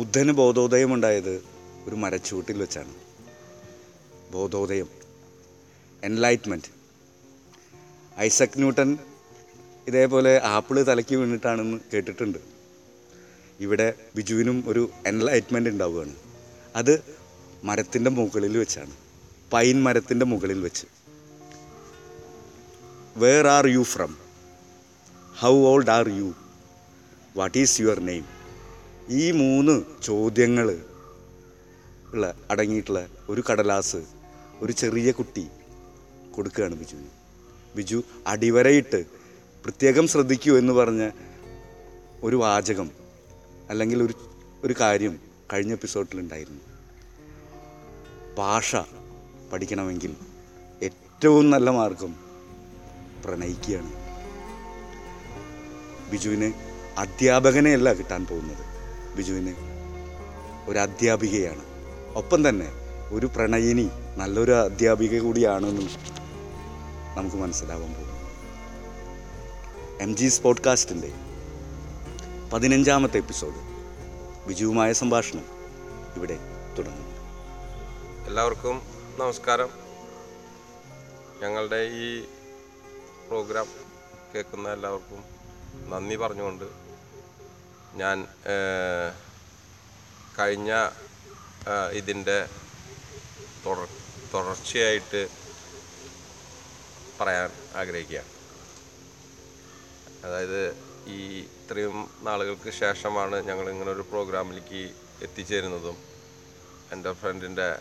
ബുദ്ധന് ബോധോദയമുണ്ടായത് ഒരു മരച്ചുവട്ടിൽ വെച്ചാണ്. ബോധോദയം. എൻലൈറ്റ്മെന്റ് ഐസക് ന്യൂട്ടൻ ഇതേപോലെ ആപ്പിൾ തലയ്ക്ക് വീണിട്ടാണെന്ന് കേട്ടിട്ടുണ്ട്. ഇവിടെ ബിജുവിനും ഒരു എൻലൈറ്റ്മെന്റ് ഉണ്ടാവുകയാണ്. അത് മരത്തിന്റെ മുകളിൽ വെച്ചാണ്. പൈൻ മരത്തിന്റെ മുകളിൽ വെച്ച്. Where are you from how old are you what is your name ഈ മൂന്ന് ചോദ്യങ്ങൾ ഉള്ള അടങ്ങിയിട്ടുള്ള ഒരു കടലാസ് ഒരു ചെറിയ കുട്ടി കൊടുക്കുകയാണ് ബിജുവിന് ബിജു അടിവരയിട്ട് പ്രത്യേകം ശ്രദ്ധിക്കൂ എന്ന് പറഞ്ഞ ഒരു വാചകം അല്ലെങ്കിൽ ഒരു ഒരു കാര്യം കഴിഞ്ഞ എപ്പിസോഡിൽ ഉണ്ടായിരുന്നു. ഭാഷ പഠിക്കണമെങ്കിൽ ഏറ്റവും നല്ല മാർഗം പ്രണയിക്കുകയാണ്. ബിജുവിന് അധ്യാപകനെയല്ല കിട്ടാൻ പോകുന്നത്. ബിജുവിന്. ഒരു അധ്യാപികയാണ്. ഒപ്പം തന്നെ ഒരു പ്രണയിനി നല്ലൊരു അധ്യാപിക കൂടിയാണെന്നും നമുക്ക് മനസ്സിലാവാൻ പോകും എം ജി സ്പോഡ്കാസ്റ്റിന്റെ പതിനഞ്ചാമത്തെ എപ്പിസോഡ് ബിജുവുമായ സംഭാഷണം ഇവിടെ തുടങ്ങുന്നു. എല്ലാവർക്കും നമസ്കാരം. ഞങ്ങളുടെ ഈ പ്രോഗ്രാം കേൾക്കുന്ന എല്ലാവർക്കും നന്ദി പറഞ്ഞുകൊണ്ട് ഞാൻ കഴിഞ്ഞ ഇതിന്റെ തുടർ തുടർച്ചയായിട്ട് പറയാൻ ആഗ്രഹിക്കുകയാണ് അതായത് ഈ ഇത്രയും നാളുകൾക്ക് ശേഷമാണ് ഞങ്ങൾ ഇങ്ങനെ ഒരു പ്രോഗ്രാമിലേക്ക് എത്തിച്ചേരുന്നതും. എന്റെ ഫ്രണ്ടിന്റെ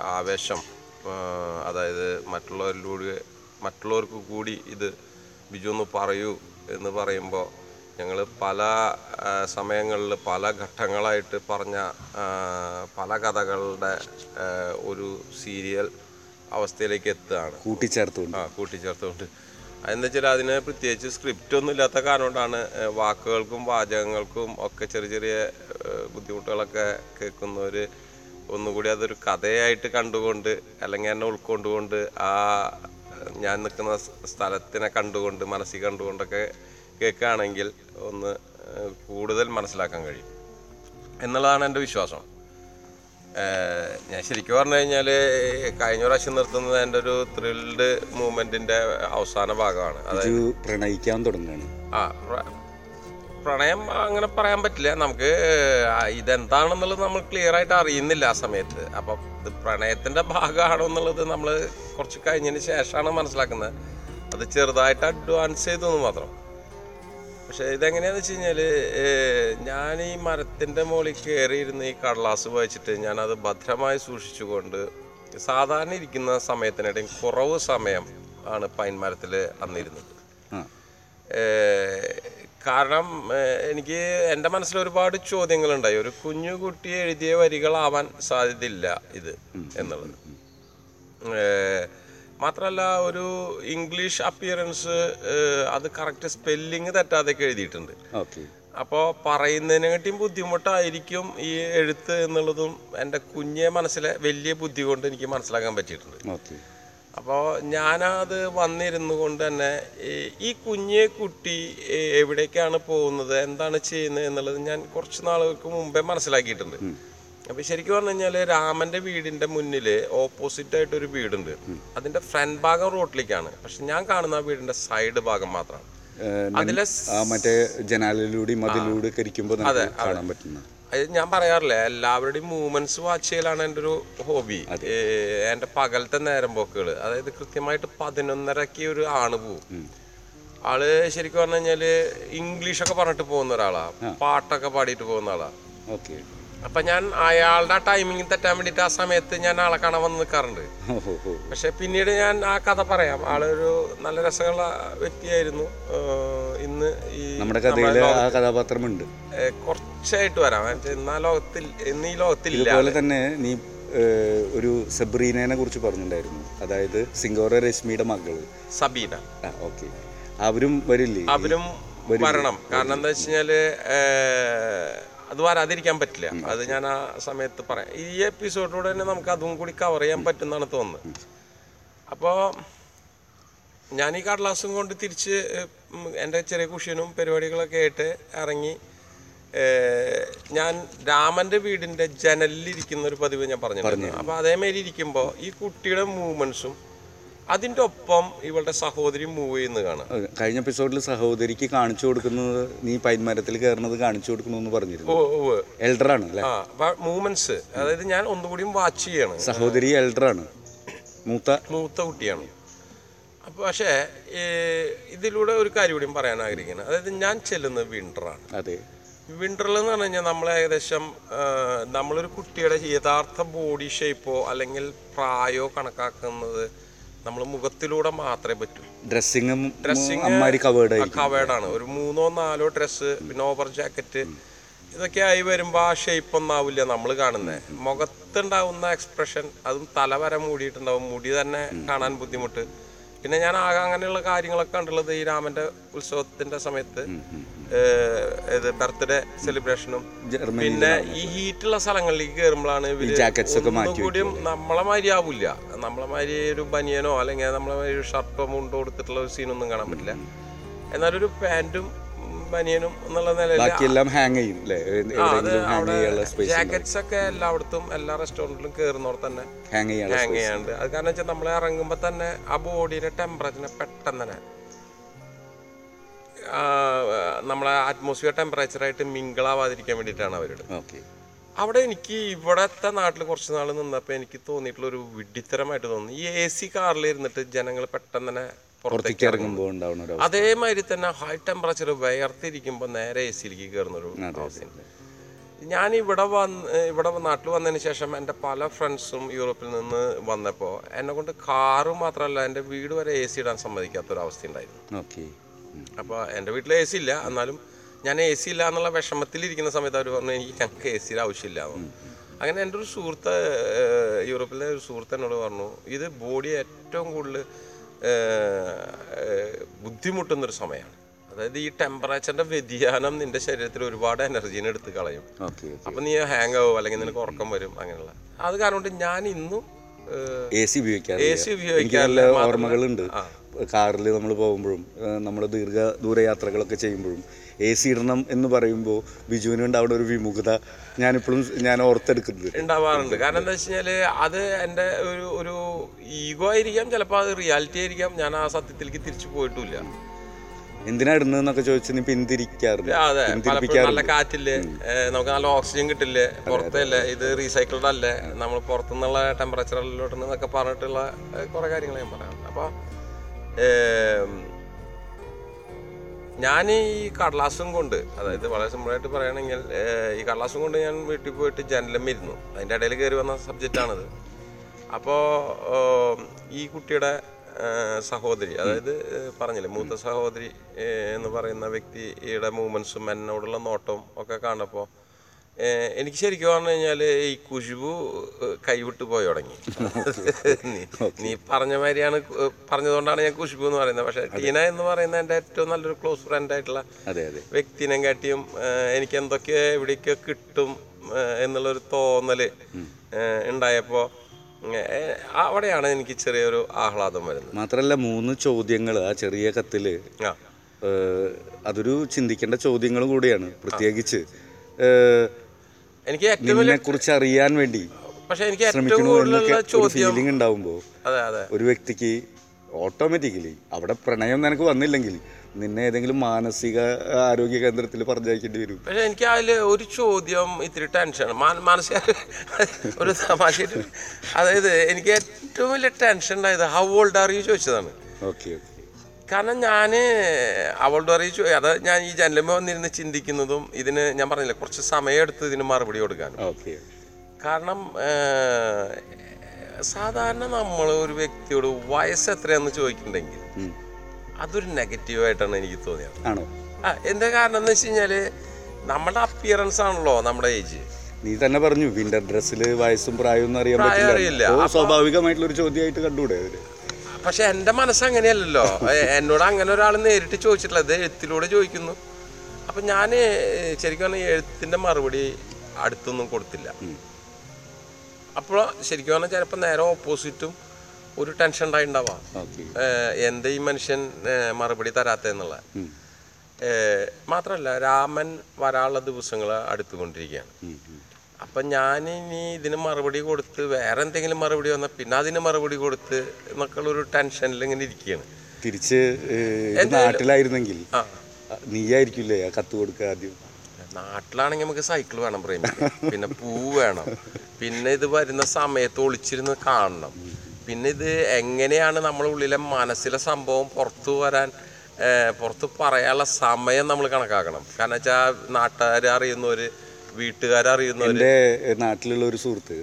ആവേശം അതായത് മറ്റുള്ളവരിലൂടെ മറ്റുള്ളവർക്ക് കൂടി ഇത് ബിജു ഒന്ന് പറയൂ എന്ന് പറയുമ്പോൾ ഞങ്ങൾ പല സമയങ്ങളിൽ പല ഘട്ടങ്ങളായിട്ട് പറഞ്ഞ പല കഥകളുടെ ഒരു സീരിയൽ അവസ്ഥയിലേക്ക് എത്തുകയാണ്. കൂട്ടിച്ചേർത്തുകൊണ്ട്. ആ കൂട്ടിച്ചേർത്തുകൊണ്ട്. അതെന്താ വെച്ചാൽ അതിന് പ്രത്യേകിച്ച് സ്ക്രിപ്റ്റ് ഒന്നും ഇല്ലാത്ത കാരണം കൊണ്ടാണ് വാക്കുകൾക്കും വാചകങ്ങൾക്കും ഒക്കെ ചെറിയ ചെറിയ ബുദ്ധിമുട്ടുകളൊക്കെ കേൾക്കുന്നവർ ഒന്നുകൂടി അതൊരു കഥയായിട്ട് കണ്ടുകൊണ്ട് അല്ലെങ്കിൽ എന്നെ ഉൾക്കൊണ്ടുകൊണ്ട് ആ ഞാൻ നിൽക്കുന്ന സ്ഥലത്തിനെ കണ്ടുകൊണ്ട് മനസ്സിൽ കണ്ടുകൊണ്ടൊക്കെ കേൾക്കുകയാണെങ്കിൽ ഒന്ന് കൂടുതൽ മനസ്സിലാക്കാൻ കഴിയും. എന്നുള്ളതാണ് എന്റെ വിശ്വാസം. ഞാൻ ശരിക്കും പറഞ്ഞു കഴിഞ്ഞാൽ കഴിഞ്ഞ പ്രാവശ്യം നിർത്തുന്നത് എന്റെ ഒരു ത്രിൽഡ് മൂവ്മെന്റിന്റെ അവസാന ഭാഗമാണ്. അതായത് പ്രണയിക്കാൻ തുടങ്ങുകയാണ്. ആ പ്രണയം അങ്ങനെ പറയാൻ പറ്റില്ല. നമുക്ക് ഇതെന്താണെന്നുള്ളത് നമ്മൾ ക്ലിയർ ആയിട്ട് അറിയുന്നില്ല ആ സമയത്ത്. അപ്പം ഇത് പ്രണയത്തിന്റെ ഭാഗമാണോ എന്നുള്ളത് നമ്മൾ കുറച്ച് കഴിഞ്ഞതിന് ശേഷമാണ് മനസ്സിലാക്കുന്നത്. അത് ചെറുതായിട്ട് അഡ്വാൻസ് ചെയ്തു മാത്രം. പക്ഷെ ഇതെങ്ങനെയാന്ന് വെച്ച് കഴിഞ്ഞാൽ ഞാൻ ഈ മരത്തിന്റെ മുകളിൽ കയറിയിരുന്ന് ഈ കടലാസ് വായിച്ചിട്ട് അത് ഭദ്രമായി സൂക്ഷിച്ചുകൊണ്ട് സാധാരണ ഇരിക്കുന്ന സമയത്തിനിടയിൽ കുറവ് സമയം ആണ് പൈൻ മരത്തിൽ അന്നിരുന്നത്. കാരണം എനിക്ക് എന്റെ മനസ്സിൽ ഒരുപാട് ചോദ്യങ്ങളുണ്ടായി. ഒരു കുഞ്ഞു കുട്ടി എഴുതിയ വരികളാവാൻ സാധ്യതയില്ല ഇത് എന്നുള്ളത്. മാത്രമല്ല ഒരു ഇംഗ്ലീഷ് അപ്പിയറൻസ് അത് കറക്റ്റ് സ്പെല്ലിങ് തെറ്റാതെയൊക്കെ എഴുതിയിട്ടുണ്ട്. അപ്പോ അപ്പോൾ പറയുന്നതിനെക്കാട്ടിയും ബുദ്ധിമുട്ടായിരിക്കും ഈ എഴുത്ത് എന്നുള്ളതും എന്റെ കുഞ്ഞെ മനസ്സിലെ വലിയ ബുദ്ധി കൊണ്ട് എനിക്ക് മനസ്സിലാക്കാൻ പറ്റിയിട്ടുണ്ട്. അപ്പോ അപ്പോൾ ഞാനത് വന്നിരുന്നു കൊണ്ട് തന്നെ ഈ- കുഞ്ഞെ കുട്ടി എവിടേക്കാണ് പോകുന്നത് എന്താണ് ചെയ്യുന്നത് എന്നുള്ളത് ഞാൻ കുറച്ച് നാളുകൾക്ക് മുമ്പേ മനസ്സിലാക്കിയിട്ടുണ്ട്. അപ്പോൾ ശരിക്കും പറഞ്ഞു കഴിഞ്ഞാൽ രാമന്റെ വീടിന്റെ മുന്നിൽ ഓപ്പോസിറ്റ് ആയിട്ട് ഒരു വീടുണ്ട്. അതിന്റെ ഫ്രണ്ട് ഭാഗം റോട്ടിലേക്കാണ്. പക്ഷെ ഞാൻ കാണുന്ന ആ വീടിന്റെ സൈഡ് ഭാഗം മാത്രമാണ്. അതിലെ മറ്റേ ജനാലിലൂടെ മതിലൂടെ ഒക്കെ ഇരിക്കുമ്പോൾ കാണാൻ പറ്റുന്ന. ഞാൻ പറയാറില്ല എല്ലാവരുടെയും മൂവ്മെന്റ്സ് വാച്ച് ചെയ്യലാണ് എന്റെ ഒരു ഹോബി എന്റെ പകലത്തെ നേരം പോക്കുകൾ അതായത് കൃത്യമായിട്ട് പതിനൊന്നരക്ക് ഒരു ആണ് പോവും. ആൾ ശരിക്കും പറഞ്ഞു കഴിഞ്ഞാൽ ഇംഗ്ലീഷൊക്കെ പറഞ്ഞിട്ട് പോകുന്ന ഒരാളാ. പാട്ടൊക്കെ പാടിയിട്ട് പോകുന്ന ആളാ. ഓക്കെ. അപ്പൊ ഞാൻ അയാളുടെ ടൈമിങ് തെറ്റാൻ വേണ്ടിയിട്ട് ആ സമയത്ത് ഞാൻ ആളെ കാണാൻ വന്ന് നിൽക്കാറുണ്ട് പക്ഷെ പിന്നീട് ഞാൻ ആ കഥ പറയാം. ആളൊരു നല്ല രസമുള്ള വ്യക്തിയായിരുന്നു. ഇന്ന് ഈ നമ്മുടെ കഥയിൽ ആ കഥാപാത്രമുണ്ട്. കുറച്ചായിട്ട് വരാം. എന്നാ ഇന്ന് ആ ലോകത്തിൽ ഇന്ന് ഈ ലോകത്തില്ല അതുപോലെ തന്നെ നീ ഒരു സെബ്രീനയെ കുറിച്ച് പറഞ്ഞിട്ടുണ്ടായിരുന്നു. അതായത് സിംഗോറ രശ്മിയുടെ മകൾ. സബീന. ഓക്കെ. അവരും വരില്ലേ? അവരും വരണം. കാരണം എന്താ വെച്ച് കഴിഞ്ഞാൽ അത് വരാതിരിക്കാൻ പറ്റില്ല. അത് ഞാൻ ആ സമയത്ത് പറയാം. ഈ എപ്പിസോഡിലൂടെ തന്നെ നമുക്ക് അതും കൂടി കവർ ചെയ്യാൻ പറ്റുമെന്നാണ് തോന്നുന്നത്. അപ്പോൾ ഞാൻ ഈ കടലാസും കൊണ്ട് തിരിച്ച് എന്റെ ചെറിയ കുഷ്യനും പരിപാടികളൊക്കെ ആയിട്ട് ഇറങ്ങി ഞാൻ രാമന്റെ വീടിന്റെ ജനലിലിരിക്കുന്ന ഒരു പതിവ് ഞാൻ പറഞ്ഞിട്ടുണ്ട്. അപ്പൊ അതേമാതിരി ഇരിക്കുമ്പോൾ ഈ കുട്ടിയുടെ മൂവ്മെന്റ്സും അതിന്റെ ഒപ്പം ഇവളുടെ സഹോദരി മൂവ് ചെയ്യുന്നത് കാണാം. കഴിഞ്ഞ എപ്പിസോഡിൽ സഹോദരിക്ക് കാണിച്ചു കൊടുക്കുന്നത് നീ പൈന്മരത്തിൽ കയറുന്നത് കാണിച്ചു കൊടുക്കണമെന്ന് പറഞ്ഞിരുന്നു. എൽഡർ ആണ് അല്ലേ? മൂവ്മെന്റ്സ് അതായത് ഞാൻ ഒന്നുകൂടിയും വാച്ച് ചെയ്യാണ്. സഹോദരി എൽഡർ ആണ്. മൂത്ത? മൂത്ത കുട്ടിയാണ്. അപ്പോൾ പക്ഷേ ഇതിലൂടെ ഒരു കാര്യം കൂടി പറയാൻ ആഗ്രഹിക്കുന്നത് അതായത് ഞാൻ ചെല്ലുന്നത് വിന്ററാണ് അതെ. വിന്ററിൽ എന്ന് പറഞ്ഞു കഴിഞ്ഞാൽ നമ്മൾ ഏകദേശം നമ്മളൊരു കുട്ടിയുടെ യഥാർത്ഥ ബോഡി ഷേപ്പോ അല്ലെങ്കിൽ പ്രായോ കണക്കാക്കുന്നത് നമ്മൾ മുഖത്തിലൂടെ മാത്രമേ പറ്റൂ. ഡ്രസ്സിങ്ങും ഡ്രസ്സിങ് കവേർഡാണ് ഒരു മൂന്നോ നാലോ ഡ്രസ്സ് പിന്നെ ഓവർ ജാക്കറ്റ് ഇതൊക്കെ ആയി വരുമ്പോൾ ആ ഷേപ്പ് ഒന്നും ആവില്ല നമ്മൾ കാണുന്നത് മുഖത്തുണ്ടാവുന്ന എക്സ്പ്രഷൻ അതും തല വരെ മൂടിയിട്ടുണ്ടാവും. മുടി തന്നെ കാണാൻ ബുദ്ധിമുട്ട്. പിന്നെ ഞാൻ ആകെ അങ്ങനെയുള്ള കാര്യങ്ങളൊക്കെ കണ്ടുള്ളത് ഈ രാമന്റെ ഉത്സവത്തിന്റെ സമയത്ത്. ഇത് ബർത്ത്ഡേ സെലിബ്രേഷനും. പിന്നെ ഈ ഹീറ്റുള്ള സ്ഥലങ്ങളിലേക്ക് കയറുമ്പോഴാണ് ഒന്നുകൂടിയും നമ്മളെ മാതിരി ആവില്ല. നമ്മളെ മാതിരി ഒരു ബനിയനോ അല്ലെങ്കിൽ നമ്മളെ മാതിരി ഒരു ഷർട്ടോ മുണ്ടോ കൊടുത്തിട്ടുള്ള ഒരു സീനൊന്നും കാണാൻ പറ്റില്ല. എന്നാലൊരു പാന്റും ബനിയനും എന്നുള്ള നിലയിൽ ഹാങ് ചെയ്യും ചെയ്യാനുള്ള സ്പേസ് ജാക്കറ്റ്സ് ഒക്കെ എല്ലായിടത്തും എല്ലാ റെസ്റ്റോറന്റിലും കയറുന്നോടത്ത് തന്നെ ഹാങ് ചെയ്യാണ്ട് അത് കാരണം വെച്ചാൽ നമ്മൾ ഇറങ്ങുമ്പോൾ തന്നെ ആ ബോഡിയുടെ ടെമ്പറേച്ചറിനെ പെട്ടെന്ന് തന്നെ നമ്മളെ അറ്റ്മോസ്ഫിയർ ടെമ്പറേച്ചറായിട്ട് മിങ്കിളാവാതിരിക്കാൻ വേണ്ടിയിട്ടാണ് അവരുടെ ഓക്കെ. അവിടെ എനിക്ക് ഇവിടത്തെ നാട്ടിൽ കുറച്ച് നാൾ നിന്നപ്പോൾ എനിക്ക് തോന്നിയിട്ടുള്ള ഒരു വിഡ്ഢിത്തരമായിട്ട് തോന്നി. ഈ എ സി കാറിൽ ഇരുന്നിട്ട് ജനങ്ങൾ പെട്ടെന്ന് തന്നെ പുറത്തേക്ക് ഇറങ്ങുമ്പോൾ അതേമാതിരി തന്നെ ഹൈ ടെമ്പറേച്ചർ വയർത്തിരിക്കുമ്പോൾ നേരെ എ സിയിലേക്ക് കയറുന്ന ഒരു അവസ്ഥയുണ്ട് ഞാൻ ഇവിടെ വന്ന് ഇവിടെ നാട്ടിൽ വന്നതിന് ശേഷം എന്റെ പല ഫ്രണ്ട്സും യൂറോപ്പിൽ നിന്ന് വന്നപ്പോൾ എന്നെ കൊണ്ട് കാറ് മാത്രമല്ല എന്റെ വീട് വരെ എ സി ഇടാൻ സമ്മതിക്കാത്തൊരവസ്ഥ ഉണ്ടായിരുന്നു. ഓക്കെ. അപ്പോൾ എന്റെ വീട്ടിൽ എ സി ഇല്ല. എന്നാലും ഞാൻ എ സി ഇല്ല എന്നുള്ള വിഷമത്തിലിരിക്കുന്ന സമയത്ത് അവർ പറഞ്ഞു എനിക്ക് ഞങ്ങൾക്ക് എ സിയുടെ ആവശ്യമില്ല. എന്ന്." അങ്ങനെ എന്റെ ഒരു സുഹൃത്ത് യൂറോപ്പിലെ ഒരു സുഹൃത്ത് എന്നോട് പറഞ്ഞു ഇത് ബോഡി ഏറ്റവും കൂടുതൽ ബുദ്ധിമുട്ടുന്നൊരു സമയമാണ് അതായത് ഈ ടെമ്പറേച്ചറിന്റെ വ്യതിയാനം നിന്റെ ശരീരത്തിൽ ഒരുപാട് എനർജീനെ എടുത്ത് കളയും. അപ്പൊ നീ ഹാങ് ആവും? അല്ലെങ്കിൽ നിനക്ക് ഉറക്കം വരും? അങ്ങനെയുള്ള. അത് കാരണം കൊണ്ട് ഞാൻ ഇന്നും എ സി ഉപയോഗിക്കാറില്ല. AC എനിക്ക് ഉപയോഗിക്കാറില്ല. ഓർമ്മകളുണ്ട്. കാറിൽ നമ്മൾ പോകുമ്പോഴും നമ്മൾ ദീർഘ ദൂര യാത്രകളൊക്കെ ചെയ്യുമ്പോഴും എ സി ഇടണം എന്ന് പറയുമ്പോൾ ബിജുവിനുണ്ട് അവിടെ ഒരു വിമുഖത ഞാനിപ്പോഴും ഞാൻ ഓർത്തെടുക്കുന്നത് ഉണ്ടാവാറുണ്ട്. കാരണം എന്താ വെച്ച് കഴിഞ്ഞാൽ അത് എന്റെ ഒരു ഒരു ഈഗോ ആയിരിക്കാം ചിലപ്പോൾ അത് റിയാലിറ്റി ആയിരിക്കാം. ഞാൻ ആ സത്യത്തിലേക്ക് തിരിച്ചു പോയിട്ടില്ല. എന്തിനാ ഇടുന്നതെന്നൊക്കെ ചോദിച്ചു നീ പിന്തിരിക്കാറില്ല. അതെ. നല്ല കാറ്റില്ലേ? നമുക്ക് നല്ല ഓക്സിജൻ കിട്ടില്ലേ? പുറത്തല്ലേ? ഇത് റീസൈക്കിൾഡ് അല്ലേ? നമ്മൾ പുറത്തുനിന്നുള്ള ടെമ്പറേച്ചറിലോട്ട് എന്നൊക്കെ പറഞ്ഞിട്ടുള്ള കുറെ കാര്യങ്ങൾ ഞാൻ പറയാം അപ്പോൾ ഞാൻ ഈ കടലാസും കൊണ്ട് അതായത് വളരെ സിമ്പിളായിട്ട് പറയുകയാണെങ്കിൽ ഈ കടലാസും കൊണ്ട് ഞാൻ വീട്ടിൽ പോയിട്ട് ജനലം ഇരുന്നു. അതിന്റെ ഇടയിൽ കയറി വന്ന സബ്ജക്റ്റാണിത് അപ്പോൾ ഈ കുട്ടിയുടെ സഹോദരി അതായത് പറഞ്ഞില്ലേ മൂത്ത സഹോദരി എന്ന് പറയുന്ന വ്യക്തിയുടെ മൂവ്മെൻസും എന്നോടുള്ള നോട്ടവും ഒക്കെ കാണുമ്പോൾ എനിക്ക് ശരിക്കും പറഞ്ഞു കഴിഞ്ഞാൽ ഈ കുശുബു കൈവിട്ട് പോയി തുടങ്ങി. നീ പറഞ്ഞ മാതിരിയാണ് പറഞ്ഞതുകൊണ്ടാണ് ഞാൻ കുശുബു എന്ന് പറയുന്നത്. പക്ഷേ ടീന എന്ന് പറയുന്ന എന്റെ ഏറ്റവും നല്ലൊരു ക്ലോസ് ഫ്രണ്ട് ആയിട്ടുള്ള അതെ അതെ. വ്യക്തിനെ കാട്ടിയും എനിക്ക് എന്തൊക്കെ എവിടേക്കോ കിട്ടും എന്നുള്ളൊരു തോന്നൽ ഉണ്ടായപ്പോൾ അവിടെയാണ് എനിക്ക് ചെറിയൊരു ആഹ്ലാദം വരുന്നത്. മാത്രമല്ല മൂന്ന് ചോദ്യങ്ങൾ ആ ചെറിയ കത്തിൽ ആ. അതൊരു ചിന്തിക്കേണ്ട ചോദ്യങ്ങളും കൂടിയാണ് പ്രത്യേകിച്ച്. എനിക്ക് ഏറ്റവും നിന്നെ കുറിച്ച് അറിയാൻ വേണ്ടി പക്ഷെ എനിക്ക് ഏറ്റവും കൂടുതലുള്ള ചോദ്യം ഉണ്ടാവുമ്പോൾ അതെ അതെ. ഒരു വ്യക്തിക്ക് ഓട്ടോമാറ്റിക്കലി അവിടെ പ്രണയം നിനക്ക് വന്നില്ലെങ്കിൽ നിന്നെ ഏതെങ്കിലും മാനസിക ആരോഗ്യ കേന്ദ്രത്തിൽ പറഞ്ഞയക്കേണ്ടി വരും. പക്ഷെ എനിക്ക് അതിൽ ഒരു ചോദ്യം ഇത്തിരി ടെൻഷൻ മാനസിക ഒരു തമാശ അതായത് എനിക്ക് ഏറ്റവും വലിയ ടെൻഷൻ ഉണ്ടായത് ഹൗ ഓൾഡ് ആർ യു ചോദിച്ചതാണ്. ഓക്കെ ഓക്കെ കാരണം ഞാൻ അവളുടെ അറിയിച്ചു അത് ഞാൻ ഈ ജനലമ്മ വന്നിരുന്ന് ചിന്തിക്കുന്നതും ഇതിന് ഞാൻ പറഞ്ഞില്ല കുറച്ച് സമയം എടുത്ത് ഇതിന് മറുപടി കൊടുക്കാൻ ഓക്കെ. കാരണം സാധാരണ നമ്മൾ ഒരു വ്യക്തിയോട് വയസ്സ് എത്രയാന്ന് ചോദിക്കുന്നുണ്ടെങ്കിൽ അതൊരു നെഗറ്റീവായിട്ടാണ് എനിക്ക് തോന്നിയത്. ആണോ? ആ എന്താ കാരണം എന്ന് വെച്ച് കഴിഞ്ഞാൽ നമ്മുടെ അപ്പിയറൻസ് ആണല്ലോ നമ്മുടെ ഏജ് നീ തന്നെ പറഞ്ഞു വിന്റർ ഡ്രസ്സിൽ വയസ്സും പ്രായവും അറിയാൻ. പറ്റില്ല. സ്വാഭാവികമായിട്ടുള്ള ഒരു ചോദ്യമായിട്ട് കണ്ടുകൂടെ പക്ഷെ എന്റെ മനസ്സ് അങ്ങനെയല്ലല്ലോ എന്നോട് അങ്ങനെ ഒരാൾ നേരിട്ട് ചോദിച്ചിട്ടുള്ളത് അത് എഴുത്തിലൂടെ ചോദിക്കുന്നു. അപ്പം ഞാൻ ശരിക്കും പറഞ്ഞാൽ എഴുത്തിന്റെ മറുപടി അടുത്തൊന്നും കൊടുത്തില്ല. അപ്പോൾ ശരിക്കും പറഞ്ഞാൽ ചിലപ്പോൾ നേരെ ഓപ്പോസിറ്റും ഒരു ടെൻഷൻ ഉണ്ടായിണ്ടാവാം എന്താ ഈ മനുഷ്യൻ മറുപടി തരാത്തെന്നുള്ള മാത്രമല്ല രാമൻ വരാനുള്ള ദിവസങ്ങൾ അടുത്തുകൊണ്ടിരിക്കുകയാണ്. അപ്പം ഞാൻ ഇനി ഇതിന് മറുപടി കൊടുത്ത് വേറെ എന്തെങ്കിലും മറുപടി വന്നാൽ പിന്നെ അതിന് മറുപടി കൊടുത്ത് എന്നൊക്കെയുള്ളൊരു ടെൻഷനിൽ ഇങ്ങനെ ഇരിക്കുകയാണ്. തിരിച്ച് നാട്ടിലായിരുന്നെങ്കിൽ നീയായിരിക്കില്ലേ ആ കത്ത് കൊടുക്കുക ആദ്യം? നാട്ടിലാണെങ്കിൽ നമുക്ക് സൈക്കിൾ വേണം പ്രേമിക്കാൻ പിന്നെ പൂ വേണം. പിന്നെ ഇത് വരുന്ന സമയത്ത് ഒളിച്ചിരുന്ന് കാണണം. പിന്നെ ഇത് എങ്ങനെയാണ് നമ്മളെ ഉള്ളിലെ മനസ്സിലെ സംഭവം പുറത്തു വരാൻ പുറത്ത് പറയാനുള്ള സമയം നമ്മൾ കണക്കാക്കണം. കാരണം വെച്ചാൽ നാട്ടുകാർ അറിയുന്നവർ വീട്ടുകാരറിയുന്നവർ എന്റെ നാട്ടിലുള്ള ഒരു സുഹൃത്ത്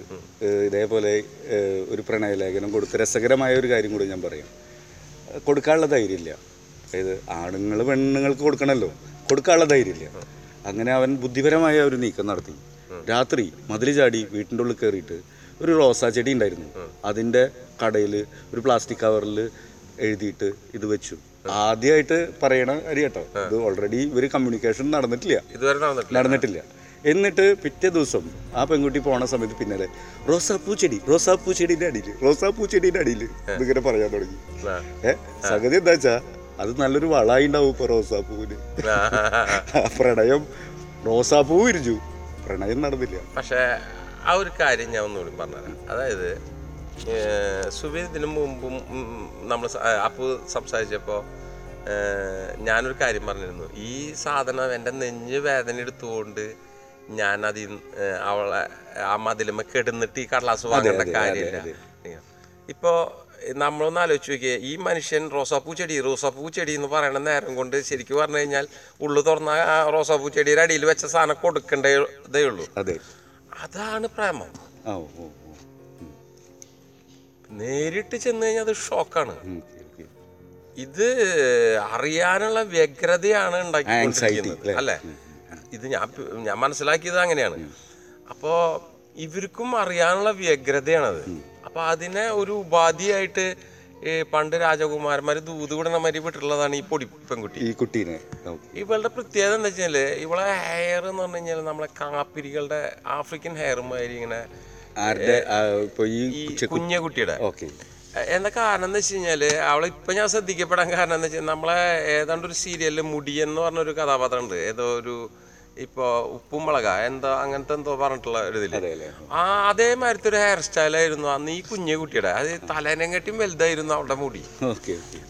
ഏഹ്, ഇതേപോലെ ഏഹ്, ഒരു പ്രണയലേഖനം കൊടുത്ത് രസകരമായ ഒരു കാര്യം കൂടി ഞാൻ പറയാം. കൊടുക്കാനുള്ള ധൈര്യമില്ല. അതായത് ആണുങ്ങൾ പെണ്ണുങ്ങൾക്ക് കൊടുക്കണമല്ലോ കൊടുക്കാനുള്ള ധൈര്യമില്ല. അങ്ങനെ അവൻ ബുദ്ധിപരമായ ഒരു നീക്കം നടത്തി. രാത്രി മതിൽ ചാടി വീട്ടിന്റെ ഉള്ളിൽ കയറിയിട്ട് ഒരു റോസാ ചെടി ഉണ്ടായിരുന്നു. അതിന്റെ കടയിൽ ഒരു പ്ലാസ്റ്റിക് കവറിൽ എഴുതിയിട്ട് ഇത് വെച്ചു. ആദ്യമായിട്ട് പറയണ കാര്യം കേട്ടോ. ഇത് ഓൾറെഡി ഒരു കമ്മ്യൂണിക്കേഷൻ നടന്നിട്ടില്ല. ഇതുവരെ നടന്നിട്ടില്ല. നടന്നിട്ടില്ല. എന്നിട്ട് പിറ്റേ ദിവസം ആ പെൺകുട്ടി പോണ സമയത്ത് പിന്നാലെ റോസാപ്പൂ ചെടി റോസാപ്പൂ ചെടിയുടെ അടിയിൽ റോസാപ്പൂ അടിയിൽ ഇതിങ്ങനെ പറയാൻ തുടങ്ങി. ഏഹ് സംഗതി എന്താ വെച്ചാ അത് നല്ലൊരു വളായി ഉണ്ടാവും ഇപ്പൊ റോസാപ്പൂവിന്. പ്രണയം റോസാപ്പൂ വിരിച്ചു പ്രണയം നടന്നില്ല. പക്ഷേ ആ ഒരു കാര്യം ഞാൻ ഒന്നുകൂടി പറഞ്ഞു അതായത് ഏഹ്, സുബി ഇതിനു മുമ്പും നമ്മൾ അപ്പു സംസാരിച്ചപ്പോൾ ഞാനൊരു കാര്യം പറഞ്ഞിരുന്നു. ഈ സാധനം എന്റെ നെഞ്ഞ് വേദന എടുത്തുകൊണ്ട് ഞാൻ അതിൽ അവളെ ആ മതിലുമ്മ കെടുന്നിട്ട് ഈ കടലാസ് വാങ്ങേണ്ട കാര്യമില്ല. ഇപ്പോ ഇപ്പോൾ നമ്മളൊന്ന് ആലോചിച്ച് നോക്കിയേ ഈ മനുഷ്യൻ റോസാപ്പൂ ചെടി റോസാപ്പൂ ചെടി എന്ന് പറയുന്ന നേരം കൊണ്ട് ശരിക്കും പറഞ്ഞു കഴിഞ്ഞാൽ ഉള്ളു തുറന്ന ആ റോസാപ്പൂ ചെടിയുടെ അടിയിൽ വെച്ച സാധനം കൊടുക്കേണ്ടതേ ഉള്ളൂ. അതെ. അതാണ് പ്രേമം. നേരിട്ട് ചെന്ന് കഴിഞ്ഞാൽ അത് ഷോക്കാണ്. ഇത് അറിയാനുള്ള വ്യഗ്രതയാണ് ഉണ്ടാക്കിക്കൊണ്ടിരിക്കുന്നത് അല്ലേ? ഇത് ഞാൻ ഞാൻ മനസ്സിലാക്കിയത് അങ്ങനെയാണ്. അപ്പോ ഇവർക്കും അറിയാനുള്ള വ്യഗ്രതയാണത്. അപ്പൊ അതിനെ ഒരു ഉപാധിയായിട്ട് പണ്ട് രാജകുമാരന്മാര് ദൂത് വിടുന്ന മാതിരി വിട്ടിട്ടുള്ളതാണ് ഈ പൊടി പെൺകുട്ടി. ഈ കുട്ടീനെ. ഇവളുടെ പ്രത്യേകത എന്താ വെച്ചാൽ ഇവളെ ഹെയർ എന്ന് പറഞ്ഞു കഴിഞ്ഞാൽ നമ്മളെ കാപ്പിരികളുടെ ആഫ്രിക്കൻ ഹെയർ മാതിരി ഇങ്ങനെ കുഞ്ഞ കുട്ടിയുടെ. എന്താ കാരണം എന്ന് വെച്ച് കഴിഞ്ഞാൽ അവളെ ഇപ്പൊ ഞാൻ ശ്രദ്ധിക്കപ്പെടാൻ കാരണം എന്താ വെച്ചാൽ നമ്മളെ ഏതാണ്ട് ഒരു സീരിയലിൽ മുടിയെന്ന് പറഞ്ഞൊരു കഥാപാത്രമുണ്ട് ഏതോ ഒരു ഇപ്പൊ ഉപ്പും മുളക. എന്തോ അങ്ങനത്തെ എന്തോ പറഞ്ഞിട്ടുള്ള ഒരു ഇതിൽ. ആ അതേമാതിരത്തെ ഒരു ഹെയർ സ്റ്റൈലായിരുന്നു അന്ന് ഈ കുഞ്ഞു കുട്ടിയുടെ. അത് തലേനെങ്കട്ടിയും വലുതായിരുന്നു അവളുടെ മുടി.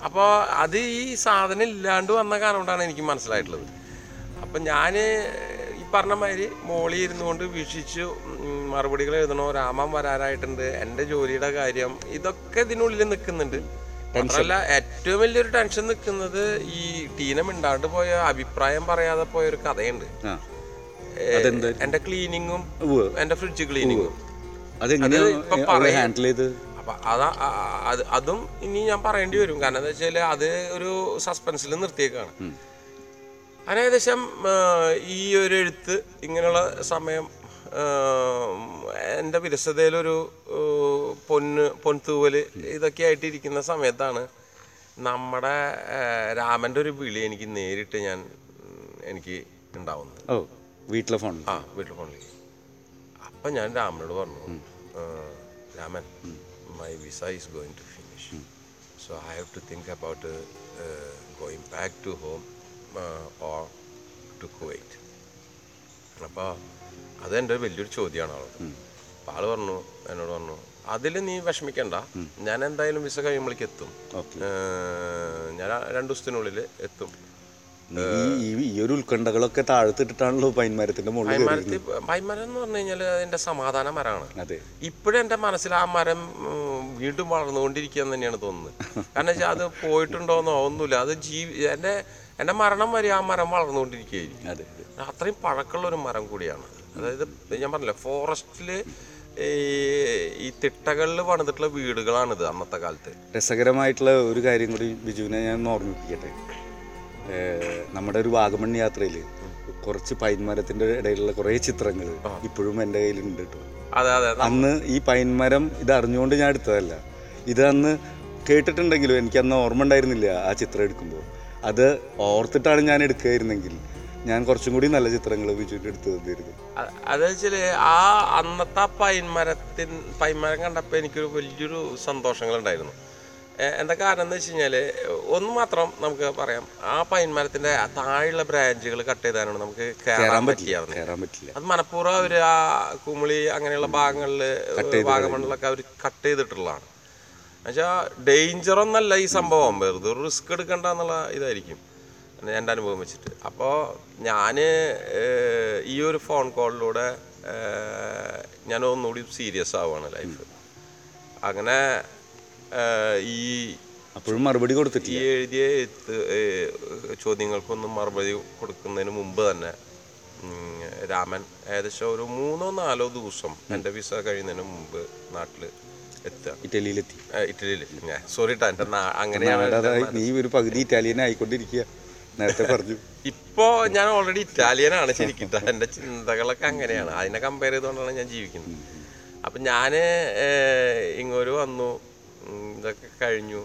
അപ്പോൾ അത് ഈ സാധനം ഇല്ലാണ്ട് വന്ന കാരണം കൊണ്ടാണ് എനിക്ക് മനസ്സിലായിട്ടുള്ളത്. അപ്പം ഞാൻ ഈ പറഞ്ഞ മാതിരി മോളി ഇരുന്നുകൊണ്ട് വീക്ഷിച്ചു. മറുപടികൾ എഴുതണോ? രാമം വരാനായിട്ടുണ്ട്. എന്റെ ജോലിയുടെ കാര്യം. ഇതൊക്കെ ഇതിനുള്ളിൽ നിൽക്കുന്നുണ്ട്. മാത്രമല്ല ഏറ്റവും വലിയൊരു ടെൻഷൻ നിൽക്കുന്നത് ഈ ടീന മിണ്ടാണ്ട് പോയ അഭിപ്രായം പറയാതെ പോയ ഒരു കഥയുണ്ട്. എന്റെ ക്ലീനിങ്ങും എന്റെ ഫ്രിഡ്ജ് ക്ലീനിങ്ങും ഹാൻഡിൽ ചെയ്ത്? അതാ അത് ഇനി ഞാൻ പറയേണ്ടി വരും. കാരണം എന്താ വെച്ചാൽ അത് ഒരു സസ്പെൻസിൽ നിർത്തിയേക്കാണ്. അതിന് ഏകദേശം ഈ ഒരു എഴുത്ത് ഇങ്ങനെയുള്ള സമയം എന്റെ വിരസതയിലൊരു പൊന്ന് പൊൻതൂവൽ ഇതൊക്കെ ആയിട്ടിരിക്കുന്ന സമയത്താണ് നമ്മുടെ രാമന്റെ ഒരു വിളി എനിക്ക് നേരിട്ട് ഞാൻ എനിക്ക് ഉണ്ടാവുന്നത്. ഓ വീട്ടിലെ ഫോൺ. ആ വീട്ടിലെ ഫോണിൽ അപ്പം ഞാൻ രാമനോട് പറഞ്ഞു Raman my visa is going to finish so I have to think about going back to home or to Kuwait അപ്പോൾ അത് എന്റെ ഒരു വലിയൊരു ചോദ്യമാണ് ആളോട്. ആൾ പറഞ്ഞു എന്നോട് പറഞ്ഞു അതിൽ നീ വിഷമിക്കണ്ട. ഞാൻ എന്തായാലും വിസ കഴിയുമ്പോഴേക്ക് എത്തും. ഞാൻ രണ്ടു ദിവസത്തിനുള്ളിൽ എത്തും. ഈ ഒരു ഉത്കണ്ഠകളൊക്കെ താഴ്ത്തിട്ടിട്ടാണല്ലോ പൈൻമരത്തിന്റെ മുകളിൽ പൈമരം എന്ന് പറഞ്ഞു കഴിഞ്ഞാൽ എന്റെ സമാധാന മരമാണ്. ഇപ്പോഴും എന്റെ മനസ്സിൽ ആ മരം വീണ്ടും വളർന്നുകൊണ്ടിരിക്കുക തന്നെയാണ് തോന്നുന്നത്. കാരണം വെച്ചാൽ അത് പോയിട്ടുണ്ടോന്നോ ഒന്നുമില്ല. അത് ജീവി എന്റെ എന്റെ മരണം വരെ ആ മരം വളർന്നുകൊണ്ടിരിക്കുകയായിരിക്കും. അതെ അതെ. അത്രയും പഴക്കമുള്ള ഒരു മരം കൂടിയാണ്. അതായത് ഞാൻ പറഞ്ഞില്ല ഫോറസ്റ്റിൽ ഈ തിട്ടകളിൽ പണിതിട്ടുള്ള വീടുകളാണിത് അന്നത്തെ കാലത്ത്. രസകരമായിട്ടുള്ള ഒരു കാര്യം കൂടി ബിജുവിനെ ഞാൻ ഓർമ്മിപ്പിക്കട്ടെ. നമ്മുടെ ഒരു വാഗമൺ യാത്രയിൽ കുറച്ച് പൈൻമരത്തിന്റെ ഇടയിലുള്ള കുറേ ചിത്രങ്ങൾ ഇപ്പോഴും എന്റെ കയ്യിലുണ്ട് കേട്ടോ. അതെ അതെ അന്ന് ഈ പൈൻമരം ഇത് അറിഞ്ഞുകൊണ്ട് ഞാൻ എടുത്തതല്ല. ഇത് അന്ന് കേട്ടിട്ടുണ്ടെങ്കിലും എനിക്ക് അന്ന് ഓർമ്മ ഉണ്ടായിരുന്നില്ല ആ ചിത്രം എടുക്കുമ്പോൾ. അത് ഓർത്തിട്ടാണ് ഞാൻ എടുക്കുകയായിരുന്നെങ്കിൽ ഞാൻ കുറച്ചും കൂടി നല്ല ചിത്രങ്ങൾ ബിജുവിന്റെ എടുത്തു തന്നിരുന്നു. അത് വെച്ചാൽ ആ അന്നത്തെ ആ പൈൻമരത്തിൻ പൈൻമരം കണ്ടപ്പോൾ എനിക്കൊരു വലിയൊരു സന്തോഷങ്ങൾ ഉണ്ടായിരുന്നു എന്താ കാരണം എന്ന് വെച്ച് കഴിഞ്ഞാൽ ഒന്ന് മാത്രം നമുക്ക് പറയാം ആ പൈൻമരത്തിന്റെ താഴെയുള്ള ബ്രാഞ്ചുകൾ കട്ട് ചെയ്താലാണ് നമുക്ക് കയറാൻ പറ്റില്ല അത് മനഃപൂർവം അവർ ആ കുമിളി അങ്ങനെയുള്ള ഭാഗങ്ങളിൽ ഭാഗമണ്ണിലൊക്കെ അവർ കട്ട് ചെയ്തിട്ടുള്ളതാണ്. എന്നുവെച്ചാൽ ഡേഞ്ചർ ഒന്നല്ല ഈ സംഭവം. വെറുതെ ഒരു റിസ്ക് എടുക്കണ്ട എന്നുള്ള ഇതായിരിക്കും. എന്റെ അനുഭവം വെച്ചിട്ട്. അപ്പോൾ ഞാൻ ഈ ഒരു ഫോൺ കോളിലൂടെ ഞാൻ ഒന്നുകൂടി സീരിയസ് ആവുകയാണ് ലൈഫ് അങ്ങനെ ഈ അപ്പോഴും മറുപടി കൊടുത്തിട്ട് ഈ എഴുതിയ എഴുത്ത് ചോദ്യങ്ങൾക്കൊന്നും മറുപടി കൊടുക്കുന്നതിന് മുമ്പ് തന്നെ രാമൻ ഏകദേശം ഒരു മൂന്നോ നാലോ ദിവസം എന്റെ വിസ കഴിയുന്നതിന് മുമ്പ് നാട്ടിൽ എത്തുക. ഇറ്റലിയിലെത്തി. ഇറ്റലിയിൽ സോറി ട്ടാ എന്റെ അങ്ങനെയാണ് ഈ നീ ഒരു പകുതി ഇറ്റാലിയൻ ആയിക്കൊണ്ടിരിക്കുക നേരത്തെ പറഞ്ഞു. ഇപ്പോ ഞാൻ ഓൾറെഡി ഇറ്റാലിയനാണ് ശരിക്കും. എന്റെ ചിന്തകളൊക്കെ അങ്ങനെയാണ്. അതിനെ കമ്പയർ ചെയ്തുകൊണ്ടാണ് ഞാൻ ജീവിക്കുന്നത്. അപ്പം ഞാൻ ഇങ്ങോട്ട് വന്നു. ഇതൊക്കെ കഴിഞ്ഞു.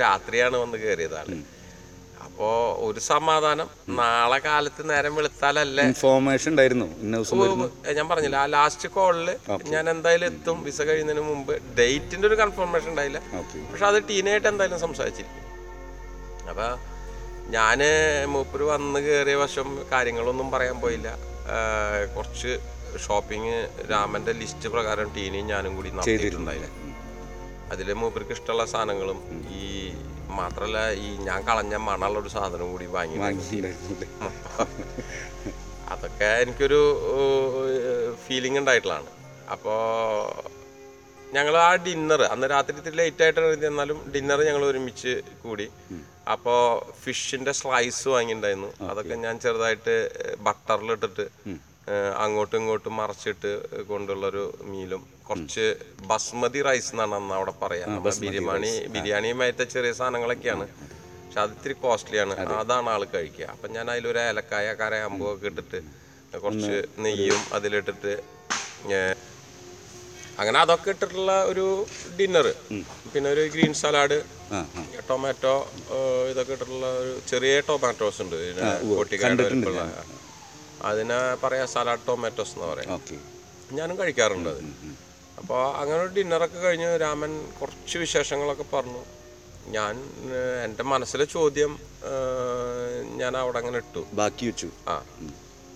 രാത്രിയാണ് വന്ന് കയറിയത് ആൾ. അപ്പോൾ ഒരു സമാധാനം. നാളെ കാലത്ത് നേരം വെളുത്താലല്ലേ? ഇൻഫോർമേഷൻ ഉണ്ടായിരുന്നു. ഞാൻ പറഞ്ഞില്ല. ആ ലാസ്റ്റ് കോളിൽ ഞാൻ എന്തായാലും എത്തും. വിസ കഴിയുന്നതിന് മുമ്പ്. ഡേറ്റിന്റെ ഒരു കൺഫർമേഷൻ ഉണ്ടായില്ല. പക്ഷെ അത് ടീനായിട്ട് എന്തായാലും സംസാരിച്ചിരിക്കും. അപ്പൊ ഞാൻ മൂപ്പര് വന്ന് കയറിയ വശം കാര്യങ്ങളൊന്നും പറയാൻ പോയില്ല. കുറച്ച് ഷോപ്പിംഗ് രാമന്റെ ലിസ്റ്റ് പ്രകാരം ടീനയും ഞാനും കൂടി നടത്തിയിട്ടുണ്ടായില്ല അതിൽ മൂപ്പർക്ക് ഇഷ്ടമുള്ള സാധനങ്ങളും ഈ മാത്രല്ല ഈ ഞാൻ കളഞ്ഞ മണമുള്ള ഒരു സാധനം കൂടി വാങ്ങി അതൊക്കെ എനിക്കൊരു ഫീലിംഗ് ഉണ്ടായിട്ടുള്ളതാണ്. അപ്പോൾ ഞങ്ങൾ ആ ഡിന്നർ അന്ന് രാത്രി ഇത്തിരി ലേറ്റ് ആയിട്ട് എഴുതി എന്നാലും ഡിന്നർ ഞങ്ങൾ ഒരുമിച്ച് കൂടി അപ്പോൾ ഫിഷിന്റെ സ്ലൈസ് വാങ്ങിയിട്ടുണ്ടായിരുന്നു. അതൊക്കെ ഞാൻ ചെറുതായിട്ട് ബട്ടറിലിട്ടിട്ട് അങ്ങോട്ടും ഇങ്ങോട്ടും മറച്ചിട്ട് കൊണ്ടുള്ളൊരു മീലും കുറച്ച് ബസ്മതി റൈസ് എന്നാണ് അന്ന് അവിടെ പറയാം. ബിരിയാണി ബിരിയാണിയുമായിട്ട് ചെറിയ സാധനങ്ങളൊക്കെയാണ്. പക്ഷെ അത് ഇത്തിരി കോസ്റ്റ്ലിയാണ് അതാണ് ആൾ കഴിക്കുക. അപ്പം ഞാൻ അതിലൊരു ഏലക്കായ കരയാമ്പൊക്കെ ഇട്ടിട്ട് കുറച്ച് നെയ്യും അതിലിട്ടിട്ട് അങ്ങനെ അതൊക്കെ ഇട്ടിട്ടുള്ള ഒരു ഡിന്നർ പിന്നെ ഒരു ഗ്രീൻ സലാഡ് ടൊമാറ്റോ ഇതൊക്കെ ഇട്ടിട്ടുള്ള ഒരു ചെറിയ ടൊമാറ്റോസ് ഉണ്ട്. അതിനെ പറയാ സലാഡ് ടൊമാറ്റോസ് എന്ന് പറയാം. ഞാനും കഴിക്കാറുണ്ട് അത്. അപ്പോൾ അങ്ങനെ ഒരു ഡിന്നറൊക്കെ കഴിഞ്ഞ് രാമൻ കുറച്ച് വിശേഷങ്ങളൊക്കെ പറഞ്ഞു. ഞാൻ എന്റെ മനസ്സിലെ ചോദ്യം ഞാൻ അവിടെ അങ്ങനെ ഇട്ടു. ബാക്കി വെച്ചു. ആ.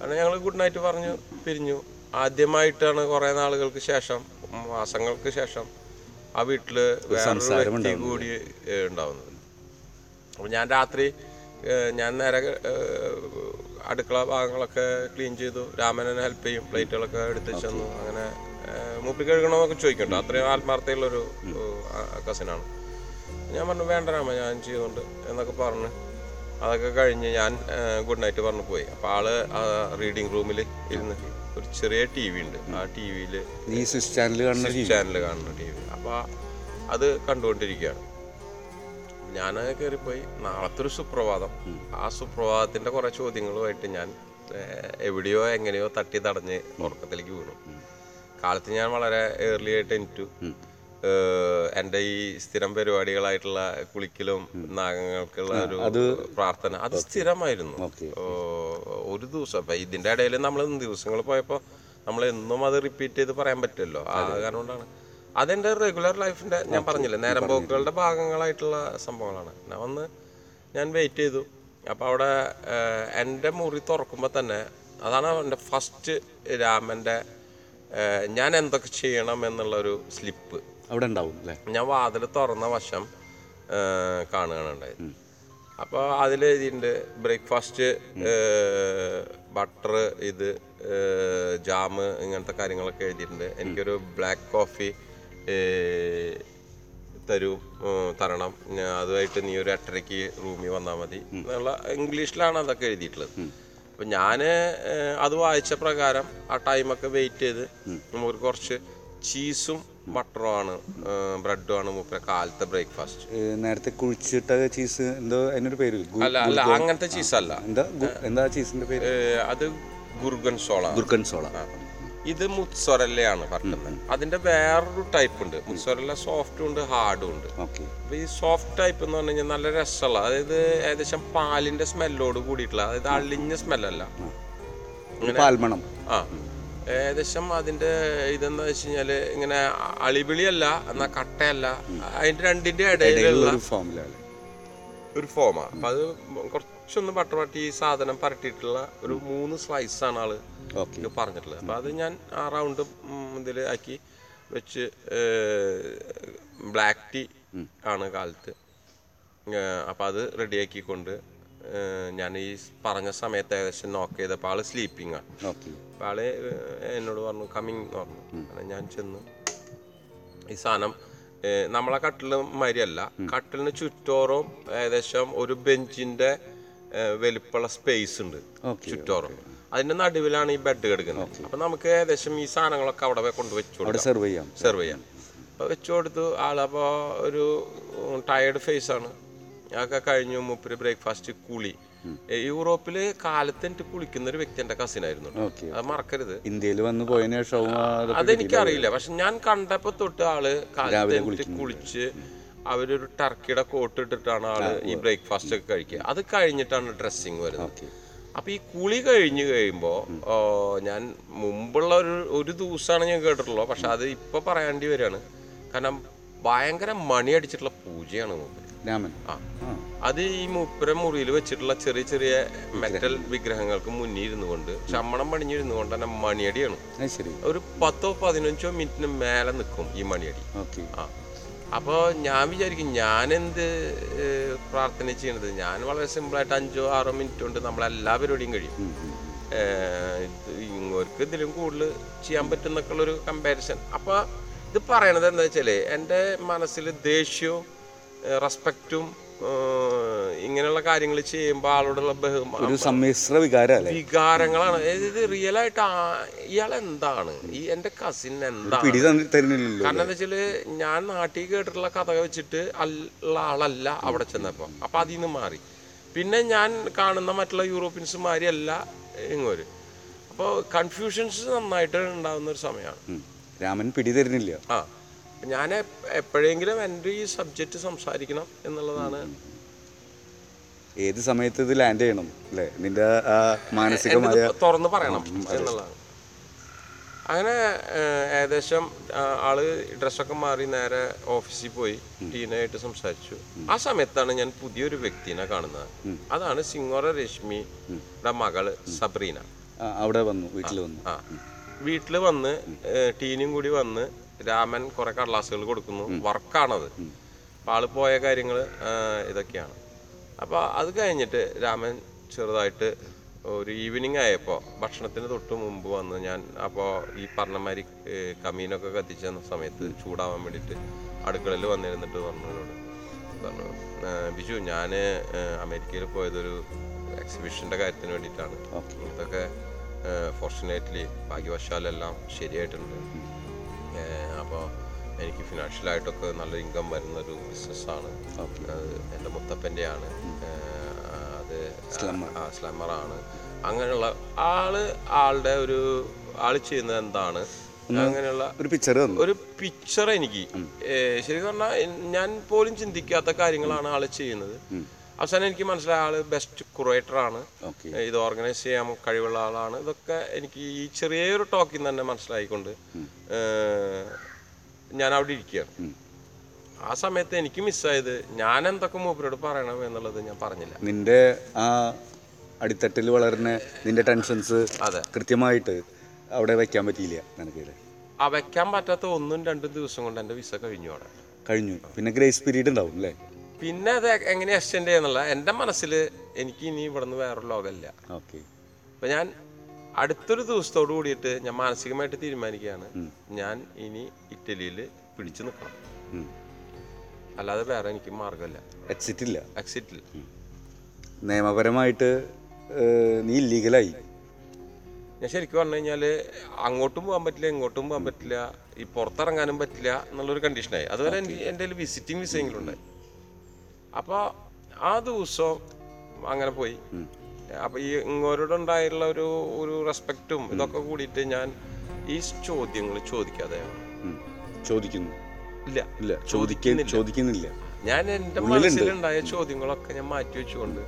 അങ്ങനെ ഞങ്ങൾ ഗുഡ് നൈറ്റ് പറഞ്ഞു പിരിഞ്ഞു. ആദ്യമായിട്ടാണ് കുറേ നാളുകൾക്ക് ശേഷം മാസങ്ങൾക്ക് ശേഷം ആ വീട്ടിൽ വേറൊരു വ്യക്തി കൂടി ഉണ്ടാവുന്നത് അപ്പോൾ ഞാൻ രാത്രി ഞാൻ നേരെ അടുക്കള ഭാഗങ്ങളൊക്കെ ക്ലീൻ ചെയ്തു രാമനെ ഹെൽപ്പ് ചെയ്യും പ്ലേറ്റുകളൊക്കെ എടുത്ത് ചെന്നു അങ്ങനെ മൂപ്പി കഴുകണമെന്നൊക്കെ ചോദിക്കണ്ടോ? അത്രയും ആത്മാർത്ഥതയുള്ളൊരു കസിനാണ്. ഞാൻ പറഞ്ഞു വേണ്ട രാമ ഞാൻ ചെയ്തുകൊണ്ട് എന്നൊക്കെ പറഞ്ഞ് അതൊക്കെ കഴിഞ്ഞ് ഞാൻ ഗുഡ് നൈറ്റ് പറഞ്ഞു പോയി. അപ്പോൾ ആൾ റീഡിങ് റൂമിൽ ഇരുന്ന് ഒരു ചെറിയ ടി വി ഉണ്ട്. ആ ടി വിയിൽ നീ സ്വിസ് ചാനൽ കാണുന്ന ചാനൽ കാണുന്ന ടി വി. അപ്പോൾ അത് കണ്ടുകൊണ്ടിരിക്കുകയാണ്. ഞാൻ കയറിപ്പോയി നാളത്തെ ഒരു സുപ്രഭാതം. ആ സുപ്രഭാതത്തിന്റെ കുറെ ചോദ്യങ്ങളുമായിട്ട് ഞാൻ എവിടെയോ എങ്ങനെയോ തട്ടി തടഞ്ഞ് ഉറക്കത്തിലേക്ക് വീണു. കാലത്ത് ഞാൻ വളരെ ഏർലി ആയിട്ട് എനിറ്റു. എന്റെ ഈ സ്ഥിരം പരിപാടികളായിട്ടുള്ള കുളിക്കലും നാഗങ്ങൾക്കുള്ള ഒരു പ്രാർത്ഥന അത് സ്ഥിരമായിരുന്നു. ഒരു ദിവസം. അപ്പൊ ഇതിന്റെ ഇടയിൽ നമ്മൾ ദിവസങ്ങൾ പോയപ്പോ നമ്മൾ എന്നും അത് റിപ്പീറ്റ് ചെയ്ത് പറയാൻ പറ്റുമല്ലോ ആ കാരണം കൊണ്ടാണ്. അതെന്റെ റെഗുലർ ലൈഫിന്റെ ഞാൻ പറഞ്ഞില്ലേ നേരം പോക്കുകളുടെ ഭാഗങ്ങളായിട്ടുള്ള സംഭവങ്ങളാണ്. ഞാൻ വന്ന് ഞാൻ വെയിറ്റ് ചെയ്തു. അപ്പൊ അവിടെ എന്റെ എന്റെ മുറി തുറക്കുമ്പോൾ തന്നെ അതാണ് എന്റെ ഫസ്റ്റ് രാമന്റെ ഞാൻ എന്തൊക്കെ ചെയ്യണം എന്നുള്ള ഒരു സ്ലിപ്പ് അവിടെ ഉണ്ടാവും അല്ലേ? ഞാൻ വാതിൽ തുറന്ന വശം കാണുകയാണുണ്ടായത് കാണുകയാണ് ഉണ്ടായത് അപ്പോൾ അതിൽ എഴുതിയിട്ടുണ്ട് ബ്രേക്ക്ഫാസ്റ്റ് ബട്ടർ ഇത് ജാമ് ഇങ്ങനത്തെ കാര്യങ്ങളൊക്കെ എഴുതിയിട്ടുണ്ട്. എനിക്കൊരു ബ്ലാക്ക് കോഫി തരൂ തരണം. ഞാൻ അതുമായിട്ട് നീ ഒരു എട്ടരയ്ക്ക് റൂമിൽ വന്നാൽ മതി. എന്നുള്ള ഇംഗ്ലീഷിലാണ് അതൊക്കെ എഴുതിയിട്ടുള്ളത്. അപ്പം ഞാൻ അത് വായിച്ച പ്രകാരം ആ ടൈമൊക്കെ വെയിറ്റ് ചെയ്ത് നമുക്ക് കുറച്ച് ചീസും ബട്ടറും ആണ് ബ്രെഡും ആണ് മൂപ്പര കാലത്തെ ബ്രേക്ക്ഫാസ്റ്റ്. നേരത്തെ കുഴിച്ചിട്ട ചീസ് എന്തോ അതിനൊരു പേര് അല്ല അല്ല അങ്ങനത്തെ ചീസ് അല്ല. എന്താ എന്താ ചീസിന്റെ പേര്? അത് ഗുർഗൻ സോള. ഗുർക്കൻ സോള. ഇത് മുത്സൊരല്ലയാണ് പറഞ്ഞത് അതിന്റെ വേറൊരു ടൈപ്പ് ഉണ്ട് മുത്സൊരല്ല സോഫ്റ്റും ഉണ്ട് ഹാർഡും ഉണ്ട്. അപ്പൊ ഈ സോഫ്റ്റ് ടൈപ്പ് എന്ന് പറഞ്ഞു കഴിഞ്ഞാൽ നല്ല രസമുള്ള അതായത് ഏകദേശം പാലിന്റെ സ്മെല്ലോട് കൂടിയിട്ടുള്ള അതായത് അളിഞ്ഞ സ്മെല്ലല്ല. പാൽമണം. ആ. ഏകദേശം അതിന്റെ ഇതെന്ന് വെച്ച് കഴിഞ്ഞാൽ ഇങ്ങനെ അളിപിളിയല്ല എന്നാ കട്ടയല്ല. അതിന്റെ രണ്ടിന്റെ ഇടയിലുള്ള ഒരു ഫോമാണ് അപ്പൊ അത് കുറച്ചൊന്ന് ബട്ടർ പട്ടി ഈ സാധനം പരട്ടിയിട്ടുള്ള ഒരു മൂന്ന് സ്ലൈസ് ആണ് ആൾ പറഞ്ഞിട്ടുള്ളത്. അപ്പൊ അത് ഞാൻ ആ റൗണ്ട് ഇതിൽ ആക്കി വെച്ച് ബ്ലാക്ക് ടീ ആണ് കാലത്ത്. അപ്പൊ അത് റെഡിയാക്കിക്കൊണ്ട് ഞാൻ ഈ പറഞ്ഞ സമയത്ത് ഏകദേശം നോക്ക് ചെയ്തപ്പോൾ ആൾ സ്ലീപ്പിംഗ് ആണ് ഓക്കെ അപ്പൊ ആൾ എന്നോട് പറഞ്ഞു കമ്മിങ് എന്ന് പറഞ്ഞു. അങ്ങനെ ഞാൻ ചെന്നു. ഈ സാധനം നമ്മളെ കട്ടിൽ മാതിരിയല്ല. കട്ടിലിന് ചുറ്റോറും ഏകദേശം ഒരു ബെഞ്ചിന്റെ വലിപ്പുള്ള വലിപ്പമുള്ള സ്പേസ് ഉണ്ട്. ചുറ്റോറും. അതിന്റെ നടുവിലാണ് ഈ ബെഡ് കിടക്കുന്നത്. അപ്പൊ നമുക്ക് ഏകദേശം ഈ സാധനങ്ങളൊക്കെ അവിടെ കൊണ്ട് വെച്ചു സെർവ് ചെയ്യാം. സെർവ് ചെയ്യാം. അപ്പൊ വെച്ചു കൊടുത്തു. ആളപ്പോ ഒരു ടയേർഡ് ഫേസ് ആണ്. അതൊക്കെ കഴിഞ്ഞു മൂപ്പര് ബ്രേക്ക്ഫാസ്റ്റ് കുളി. യൂറോപ്പിൽ കാലത്ത് എനിക്ക് കുളിക്കുന്ന ഒരു വ്യക്തി എന്റെ കസിൻ ആയിരുന്നു അത് മറക്കരുത്. ഇന്ത്യയിൽ വന്ന് പോയതിനു ശേഷം അതെനിക്കറിയില്ല. പക്ഷെ ഞാൻ കണ്ടപ്പോ തൊട്ട് ആൾ കാലത്ത് എനിക്ക് കുളിച്ച് അവരൊരു ടർക്കിയുടെ കോട്ട് ഇട്ടിട്ടാണ് ആൾ ഈ ബ്രേക്ക്ഫാസ്റ്റ് ഒക്കെ കഴിക്കുക. അത് കഴിഞ്ഞിട്ടാണ് ഡ്രസ്സിങ് വരുന്നത്. അപ്പോൾ അപ്പൊ ഈ കുളി കഴിഞ്ഞു കഴിയുമ്പോ ഞാൻ മുമ്പുള്ള ഒരു ഒരു ദിവസമാണ് ഞാൻ കേട്ടിട്ടുള്ളൂ പക്ഷെ അത് ഇപ്പൊ പറയേണ്ടി വരികയാണ്. കാരണം ഭയങ്കര മണി അടിച്ചിട്ടുള്ള പൂജയാണ് മൂപ്പര് രാമൻ. ആ. അത് ഈ മൂപ്പര മുറിയിൽ വെച്ചിട്ടുള്ള ചെറിയ ചെറിയ മെറ്റൽ വിഗ്രഹങ്ങൾക്ക് മുന്നിൽ ഇരുന്നു കൊണ്ട് ശമ്മണം പണിഞ്ഞിരുന്നു കൊണ്ട് തന്നെ മണിയടിയാണ്. ഒരു പത്തോ പതിനഞ്ചോ മിനിറ്റിന് മേലെ നിൽക്കും ഈ മണിയടി. ആ. അപ്പോൾ ഞാൻ വിചാരിക്കും ഞാൻ എന്ത് പ്രാർത്ഥന ചെയ്യണത്? ഞാൻ വളരെ സിമ്പിളായിട്ട് അഞ്ചോ ആറോ മിനിറ്റ് കൊണ്ട് നമ്മളെല്ലാ പരിപാടിയും കഴിയും ഇങ്ങോർക്ക് ഇതിലും കൂടുതൽ ചെയ്യാൻ പറ്റുന്നൊക്കെ ഉള്ളൊരു കമ്പാരിസൺ അപ്പോൾ ഇത് പറയണത് എന്താ വെച്ചാൽ എന്റെ മനസ്സിൽ ദേഷ്യവും റെസ്പെക്റ്റും ഇങ്ങനെയുള്ള കാര്യങ്ങൾ ചെയ്യുമ്പോൾ ആളോടുള്ള ബഹുമാനം ഒരു സമ്മിശ്ര വികാരങ്ങളാണ്. ഇത് റിയൽ ആയിട്ട് ഇയാൾ എന്താണ്? ഈ എന്റെ കസിൻ എന്താണ്? കാരണം എന്താ വെച്ചാൽ ഞാൻ നാട്ടിൽ കേട്ടിട്ടുള്ള കഥ വെച്ചിട്ട് ഉള്ള ആളല്ല അവിടെ ചെന്നപ്പോ. അപ്പൊ അതിൽ നിന്ന് മാറി. പിന്നെ ഞാൻ കാണുന്ന മറ്റുള്ള യൂറോപ്യൻസുമാരിയല്ല ഇങ്ങോര്. അപ്പോൾ കൺഫ്യൂഷൻസ് നന്നായിട്ട് ഉണ്ടാകുന്ന ഒരു സമയമാണ് രാമൻ പിടി തരുന്നില്ല. ആ. ഞാൻ എപ്പോഴെങ്കിലും എന്റെ ഈ സബ്ജക്റ്റ് സംസാരിക്കണം എന്നുള്ളതാണ്. ഏത് സമയത്ത് ഇത് ലാൻഡ് ചെയ്യണം അല്ലേ? നിന്റെ ആ മാനസികമായ തുറന്ന് പറയണം എന്നുള്ളതാണ്. അങ്ങനെ ഏകദേശം ആൾ ഡ്രസ്സൊക്കെ മാറി നേരെ ഓഫീസിൽ പോയി ടീനായിട്ട് സംസാരിച്ചു. ആ സമയത്താണ് ഞാൻ പുതിയൊരു വ്യക്തിനെ കാണുന്നത്. അതാണ് സിംഗോറ രശ്മിയുടെ മകൾ സബ്രീന. അവിടെ വന്നു വീട്ടിൽ വന്നു. ആ വീട്ടിൽ വന്ന് ടീനും കൂടി വന്ന് രാമൻ കുറെ കടലാസുകൾ കൊടുക്കുന്നു. വർക്കാണത്. അപ്പൊ ആൾ പോയ കാര്യങ്ങൾ ഇതൊക്കെയാണ്. അപ്പൊ അത് കഴിഞ്ഞിട്ട് രാമൻ ചെറുതായിട്ട് ഒരു ഈവനിങ് ആയപ്പോൾ ഭക്ഷണത്തിന് തൊട്ട് മുമ്പ് വന്ന് ഞാൻ അപ്പോൾ ഈ പറഞ്ഞമാതിരി കമീനൊക്കെ കത്തിച്ച സമയത്ത് ചൂടാവാൻ വേണ്ടിയിട്ട് അടുക്കളയിൽ വന്നിരുന്നിട്ട് പറഞ്ഞവരോട് പറഞ്ഞു "ഏഹ്, ബിജു ഞാൻ അമേരിക്കയിൽ പോയതൊരു എക്സിബിഷന്റെ കാര്യത്തിന് വേണ്ടിയിട്ടാണ്. ഇതൊക്കെ ഫോർച്ചുനേറ്റ്ലി ഭാഗ്യവശാലെല്ലാം ശരിയായിട്ടുണ്ട്. അപ്പോൾ എനിക്ക് ഫിനാൻഷ്യലായിട്ടൊക്കെ നല്ല ഇൻകം വരുന്നൊരു ബിസിനസ്സാണ് അത് എന്റെ മുത്തപ്പന്റെയാണ്. അത്. ആ സ്ലമ്മറാണ് അങ്ങനെയുള്ള ആൾ ആളുടെ ഒരു ആൾ ചെയ്യുന്നത് എന്താണ്? അങ്ങനെയുള്ള ഒരു പിക്ചർ ഒരു പിക്ചർ എനിക്ക്. ശരിക്കും പറഞ്ഞാൽ ഞാൻ പോലും ചിന്തിക്കാത്ത കാര്യങ്ങളാണ് ആൾ ചെയ്യുന്നത്. അവസാനം എനിക്ക് മനസ്സിലായ ആൾ ബെസ്റ്റ് കുറേറ്റർ ആണ്. ഇത് ഓർഗനൈസ് ചെയ്യാൻ കഴിവുള്ള ആളാണ്. ഇതൊക്കെ എനിക്ക് ഈ ചെറിയൊരു ടോക്കിൽ നിന്ന് തന്നെ മനസ്സിലായിക്കൊണ്ട് ഞാൻ അവിടെ ഇരിക്കുകയാണ്. ആ സമയത്ത് എനിക്ക് മിസ്സായത് ഞാൻ എന്തൊക്കെ മൂപ്പരോട് പറയണം എന്നുള്ളത് ഞാൻ പറഞ്ഞില്ല. നിന്റെ ആ അടിത്തട്ടിൽ വളർന്ന നിന്റെ ടെൻഷൻസ് അതെ. കൃത്യമായിട്ട് അവിടെ വെക്കാൻ പറ്റിയില്ല നിനക്ക് ആ വെക്കാൻ പറ്റാത്ത ഒന്നും രണ്ടും ദിവസം കൊണ്ട് എന്റെ വിസ കഴിഞ്ഞു അവിടെ. കഴിഞ്ഞു. പിന്നെ ഗ്രേസ് പീരീഡ് ഉണ്ടാവും അല്ലേ? പിന്നെ അത് എങ്ങനെ എക്സ്റ്റെൻഡ് ചെയ്യുന്നുള്ള എന്റെ മനസ്സിൽ എനിക്ക് ഇനി ഇവിടെ നിന്ന് വേറൊരു ലോകമില്ല. ഓക്കെ. അപ്പം ഞാൻ അടുത്തൊരു ദിവസത്തോട് കൂടിയിട്ട് ഞാൻ മാനസികമായിട്ട് തീരുമാനിക്കുകയാണ്. ഞാൻ ഇനി ഇറ്റലിയിൽ പിടിച്ചു നിൽക്കണം. അല്ലാതെ വേറെ എനിക്ക് മാർഗമില്ല എക്സിറ്റ് ഇല്ല. നിയമപരമായിട്ട് നീ ഇല്ലീഗലായി ഞാൻ ശരിക്കും പറഞ്ഞു കഴിഞ്ഞാൽ അങ്ങോട്ടും പോകാൻ പറ്റില്ല ഇങ്ങോട്ടും പോകാൻ പറ്റില്ല ഈ പുറത്തിറങ്ങാനും പറ്റില്ല എന്നുള്ളൊരു കണ്ടീഷനായി അതുപോലെ എനിക്ക് എന്റെ കയ്യിൽ വിസിറ്റിംഗ് വിസയെങ്കിലും ഉണ്ടായി. അപ്പോൾ ആ ദിവസം അങ്ങനെ പോയി. അപ്പോൾ ഈ ഇങ്ങോരോടുണ്ടായിട്ടുള്ള ഒരു ഒരു റെസ്പെക്റ്റും ഇതൊക്കെ കൂടിയിട്ട് ഞാൻ ഈ ചോദ്യങ്ങൾ ചോദിക്കാതെ ചോദിക്കുന്നു. ഇല്ല. ഇല്ല. ചോദിക്കുന്നില്ല. ചോദിക്കുന്നില്ല. ഞാൻ എന്റെ മനസ്സിലുണ്ടായ ചോദ്യങ്ങളൊക്കെ ഞാൻ മാറ്റി വെച്ചുകൊണ്ട്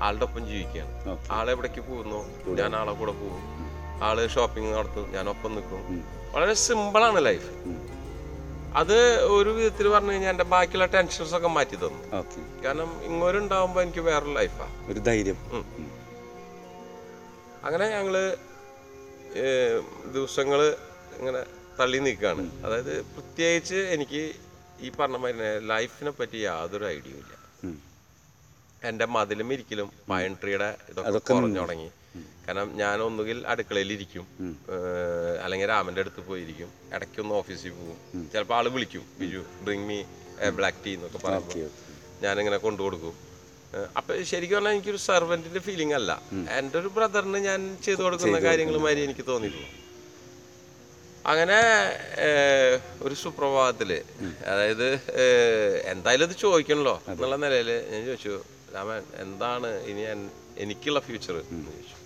ആളുടെ ഒപ്പം ജീവിക്കുകയാണ്. ആളെവിടേക്ക് പോകുന്നു? ഞാൻ ആളെ കൂടെ പോകും. ആൾ ഷോപ്പിംഗ് നടത്തും. ഞാൻ ഒപ്പം നിൽക്കും. വളരെ സിമ്പിളാണ് ലൈഫ് അത് ഒരു വിധത്തിൽ പറഞ്ഞു കഴിഞ്ഞാൽ എന്റെ ബാക്കിയുള്ള ടെൻഷൻസ് ഒക്കെ മാറ്റി തന്നു. കാരണം ഇങ്ങോട്ടുണ്ടാവുമ്പോൾ എനിക്ക് വേറൊരു ലൈഫാണ് ഒരു ധൈര്യം. അങ്ങനെ ഞങ്ങൾ ദിവസങ്ങൾ ഇങ്ങനെ തള്ളി നിൽക്കുകയാണ്. അതായത് പ്രത്യേകിച്ച് എനിക്ക് ഈ പറഞ്ഞ മാതിരി ലൈഫിനെ പറ്റി യാതൊരു ഐഡിയ ഇല്ല. എന്റെ മതിലും ഇരിക്കലും പയൺ ട്രീയുടെ ഇതൊക്കെ കുറഞ്ഞു തുടങ്ങി. കാരണം ഞാൻ ഒന്നുകിൽ അടുക്കളയിലിരിക്കും ഇരിക്കും അല്ലെങ്കിൽ രാമന്റെ അടുത്ത് പോയിരിക്കും. ഇടയ്ക്കൊന്ന് ഓഫീസിൽ പോകും. ചിലപ്പോൾ ആൾ വിളിക്കും Biju bring me black tea എന്നൊക്കെ പറയുമ്പോൾ. ഞാനിങ്ങനെ കൊണ്ടു കൊടുക്കും. അപ്പൊ ശരിക്കും പറഞ്ഞാൽ എനിക്കൊരു സെർവന്റിന്റെ ഫീലിംഗ് അല്ല. എന്റെ ഒരു ബ്രദറിന് ഞാൻ ചെയ്തു കൊടുക്കുന്ന കാര്യങ്ങൾ മാതിരി എനിക്ക് തോന്നിയിട്ടുള്ളൂ. അങ്ങനെ ഒരു സുപ്രഭാതത്തിൽ അതായത് എന്തായാലും ഇത് ചോദിക്കണല്ലോ എന്നുള്ള നിലയിൽ ഞാൻ ചോദിച്ചു രാമൻ എന്താണ് ഇനി എനിക്കുള്ള ഫ്യൂച്ചർ എന്ന് ചോദിച്ചു.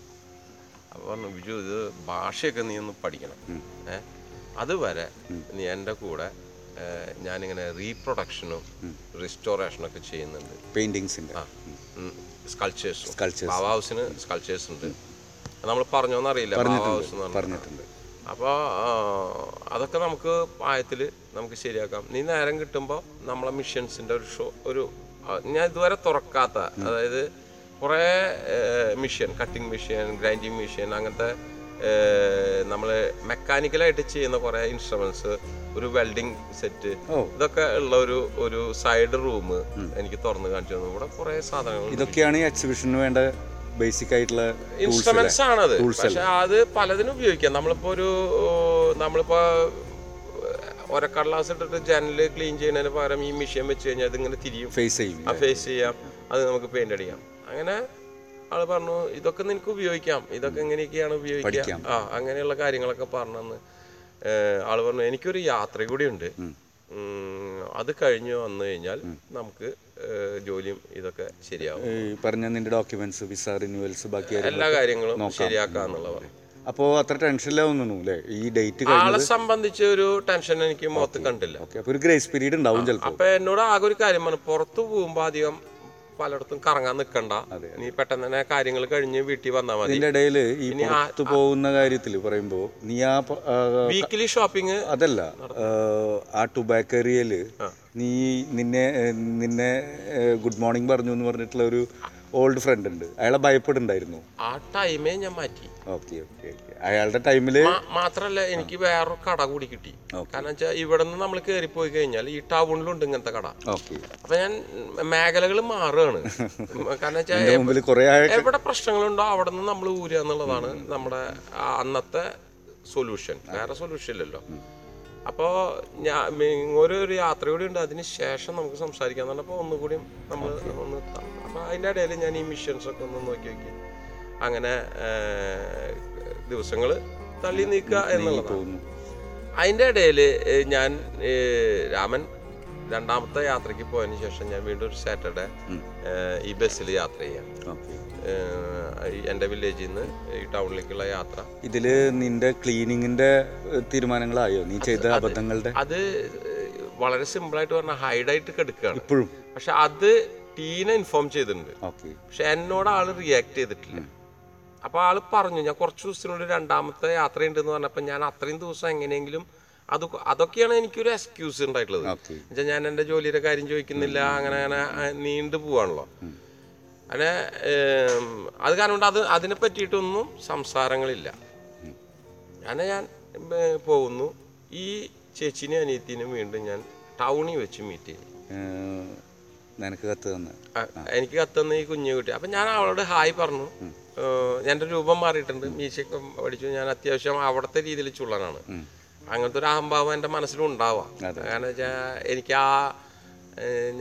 അപ്പോൾ പറഞ്ഞു ബിജു ഇത് ഭാഷയൊക്കെ നീ ഒന്ന് പഠിക്കണം. ഏഹ് അതുവരെ നീ എന്റെ കൂടെ ഞാനിങ്ങനെ റീപ്രൊഡക്ഷനും റിസ്റ്റോറേഷനും ഒക്കെ ചെയ്യുന്നുണ്ട്. പെയിന്റിങ്സിന്റെ സ്കൾച്ചേഴ്സ്. ബാബ ഹൗസിന് സ്കൾച്ചേഴ്സ് ഉണ്ട്. നമ്മൾ പറഞ്ഞോന്നറിയില്ല ബാബ ഹൗസ് എന്ന് പറഞ്ഞിട്ടുണ്ട്. അപ്പോൾ അതൊക്കെ നമുക്ക് ആയത്തിൽ നമുക്ക് ശരിയാക്കാം. നീ നേരം കിട്ടുമ്പോൾ നമ്മളെ മിഷൻസിന്റെ ഒരു ഷോ ഒരു ഞാൻ ഇതുവരെ തുറക്കാത്ത അതായത് കുറേ machine cutting machine grinding machine അങ്ങനത്തെ നമ്മൾ മെക്കാനിക്കലായിട്ട് ചെയ്യുന്ന കുറേ ഇൻസ്ട്രുമെന്റ്സ് ഒരു വെൽഡിങ് സെറ്റ് ഇതൊക്കെ ഉള്ള ഒരു ഒരു സൈഡ് റൂം എനിക്ക് തുറന്ന് കാണിച്ചു തന്നു. ഇവിടെ കുറേ സാധനങ്ങൾ ഇതൊക്കെയാണ് എക്സിബിഷന് വേണ്ട ബേസിക് ആയിട്ടുള്ള ഇൻസ്ട്രുമെന്റ്സ് ആണത്. പക്ഷെ അത് പലതിനും ഉപയോഗിക്കാം. നമ്മളിപ്പോ ഒരു നമ്മളിപ്പോ ഒരക്കടലാസ് ഇട്ടിട്ട് ജനൽ ക്ലീൻ ചെയ്യുന്നതിന് പകരം ഈ മെഷീൻ വെച്ച് കഴിഞ്ഞാൽ അതിങ്ങനെ തിരിയും. ഫേസ് ചെയ്യും. ആ ഫേസ് ചെയ്യാം. അത് നമുക്ക് പെയിന്റ് അടിക്കാം. അങ്ങനെ ആൾ പറഞ്ഞു ഇതൊക്കെ നിനക്ക് ഉപയോഗിക്കാം. ഇതൊക്കെ എങ്ങനെയൊക്കെയാണ് ഉപയോഗിക്കാം ആ അങ്ങനെയുള്ള കാര്യങ്ങളൊക്കെ പറഞ്ഞെന്ന് ഏഹ്, ആൾ പറഞ്ഞു എനിക്കൊരു യാത്ര കൂടി ഉണ്ട്. അത് കഴിഞ്ഞ് വന്നു കഴിഞ്ഞാൽ നമുക്ക് ജോലിയും ഇതൊക്കെ ശരിയാവും. പറഞ്ഞ നിന്റെ ഡോക്യുമെന്റ്സ് വിസ റിന്യൂവൽസ് ബാക്കി എല്ലാ കാര്യങ്ങളും ശരിയാക്കാന്നുള്ള അപ്പോ അത്ര ടെൻഷനിലാവുന്നു അല്ലേ ഈ ഡേറ്റ് ആളെ സംബന്ധിച്ച് ഒരു ടെൻഷൻ എനിക്ക് മുഖത്ത് കണ്ടില്ല. ഒരു ഗ്രേസ് പീരീഡ് ഉണ്ടാവും ചിലപ്പോൾ അപ്പൊ എന്നോട് ആകെ ഒരു കാര്യം പറഞ്ഞു പുറത്തു പോകുമ്പോ അധികം പലയിടത്തും കറങ്ങാൻ നിൽക്കണ്ട നീ പെട്ടെന്ന് തന്നെ കാര്യങ്ങൾ കഴിഞ്ഞ് വീട്ടിൽ വന്നാൽ മതി. ഇതിന്റെ ഇടയിൽ ഈ പുറത്ത് പോകുന്ന കാര്യത്തിൽ പറയുമ്പോൾ നീ ആ വീക്കിലി ഷോപ്പിംഗ് അതല്ല ആ, ടുബാക്കറിയൽ നീ നിന്നെ നിന്നെ ഗുഡ് മോർണിംഗ് പറഞ്ഞു എന്ന് പറഞ്ഞിട്ടുള്ള ഒരു ഓൾഡ് ഫ്രണ്ട് ഉണ്ട്. അയാളെ ഭയപ്പെടുണ്ടായിരുന്നു ആ ടൈമേ ഞാൻ മാറ്റി. ഓക്കെ ഓക്കെ ഓക്കെ അയാളുടെ ടൈമിൽ മാ- മാത്രല്ല എനിക്ക് വേറൊരു കട കൂടി കിട്ടി. കാരണം വെച്ചാൽ ഇവിടെ നിന്ന് നമ്മൾ കേറി പോയി കഴിഞ്ഞാൽ ഈ ടൗണിലുണ്ട് ഇങ്ങനത്തെ കട. ഓക്കെ അപ്പൊ ഞാൻ മേഖലകൾ മാറുകയാണ്. കാരണം വെച്ചാൽ എവിടെ പ്രശ്നങ്ങളുണ്ടോ അവിടെ നിന്ന് നമ്മൾ ഊരുക എന്നുള്ളതാണ് നമ്മുടെ അന്നത്തെ സൊല്യൂഷൻ വേറെ സൊല്യൂഷൻ ഇല്ലല്ലോ. അപ്പോൾ ഞാൻ ഒരു ഒരു യാത്ര കൂടി ഉണ്ട്. അതിന് ശേഷം നമുക്ക് സംസാരിക്കാൻ പറഞ്ഞപ്പോൾ ഒന്നുകൂടി നമ്മൾ ഒന്ന് അപ്പോൾ അതിന്റെ ഇടയിൽ ഞാൻ ഈ മിഷൻസ് ഒക്കെ ഒന്ന് നോക്കി നോക്കി. അങ്ങനെ ദിവസങ്ങൾ തള്ളി നീക്കുക എന്നുള്ളതാണ്. അതിന്റെ ഇടയിൽ ഞാൻ രാമൻ രണ്ടാമത്തെ യാത്രയ്ക്ക് പോയതിന് ശേഷം ഞാൻ വീണ്ടും ഒരു സാറ്റർഡേ ഈ ബസ്സിൽ യാത്ര ചെയ്യാം. എന്റെ എന്റെ വില്ലേജിൽ നിന്ന് ഈ ടൗണിലേക്കുള്ള യാത്ര. ഇതിൽ നിന്റെ ക്ലീനിങ്ങിന്റെ തീരുമാനങ്ങളായോ? നീ ചെയ്ത അബദ്ധങ്ങളുടെ? അത് വളരെ സിമ്പിൾ ആയിട്ട് പറഞ്ഞ ഹൈഡായിട്ട് കിടക്കുകയാണ് ഇപ്പോഴും? പക്ഷെ അത് ടീനെ ഇൻഫോം ചെയ്തിട്ടുണ്ട്. പക്ഷെ എന്നോട് ആൾ റിയാക്ട് ചെയ്തിട്ടില്ല. അപ്പൊ ആൾ പറഞ്ഞു ഞാൻ കുറച്ച് ദിവസത്തിനുള്ളിൽ രണ്ടാമത്തെ യാത്രയുണ്ടെന്ന് പറഞ്ഞപ്പോൾ ഞാൻ അത്രയും ദിവസം എങ്ങനെയെങ്കിലും അത് അതൊക്കെയാണ് എനിക്കൊരു എക്സ്ക്യൂസ് ഉണ്ടായിട്ടുള്ളത്. എന്നുവെച്ചാൽ ഞാൻ എന്റെ ജോലിയുടെ കാര്യം ചോദിക്കുന്നില്ല അങ്ങനെ അങ്ങനെ നീണ്ടു പോവാണല്ലോ. അങ്ങനെ അത് കാരണം കൊണ്ട് അത് അതിനെ പറ്റിയിട്ടൊന്നും സംസാരങ്ങളില്ല. അങ്ങനെ ഞാൻ പോകുന്നു. ഈ ചേച്ചിനെയും അനിയത്തിനും വീണ്ടും ഞാൻ ടൗണിൽ വെച്ച് മീറ്റ് ചെയ്തു. നിനക്ക് കത്ത് തന്ന? എനിക്ക് ഈ കുഞ്ഞു കുട്ടി അപ്പം ഞാൻ അവളോട് ഹായ് പറഞ്ഞു. എന്റെ രൂപം മാറിയിട്ടുണ്ട്. മീശയൊക്കെ പഠിച്ചു. ഞാൻ അത്യാവശ്യം അവിടുത്തെ രീതിയിൽ ചുള്ളനാണ്. അങ്ങനത്തെ ഒരു അഹംഭാവം എന്റെ മനസ്സിലും ഉണ്ടാവാം. കാരണം വെച്ചാൽ എനിക്ക് ആ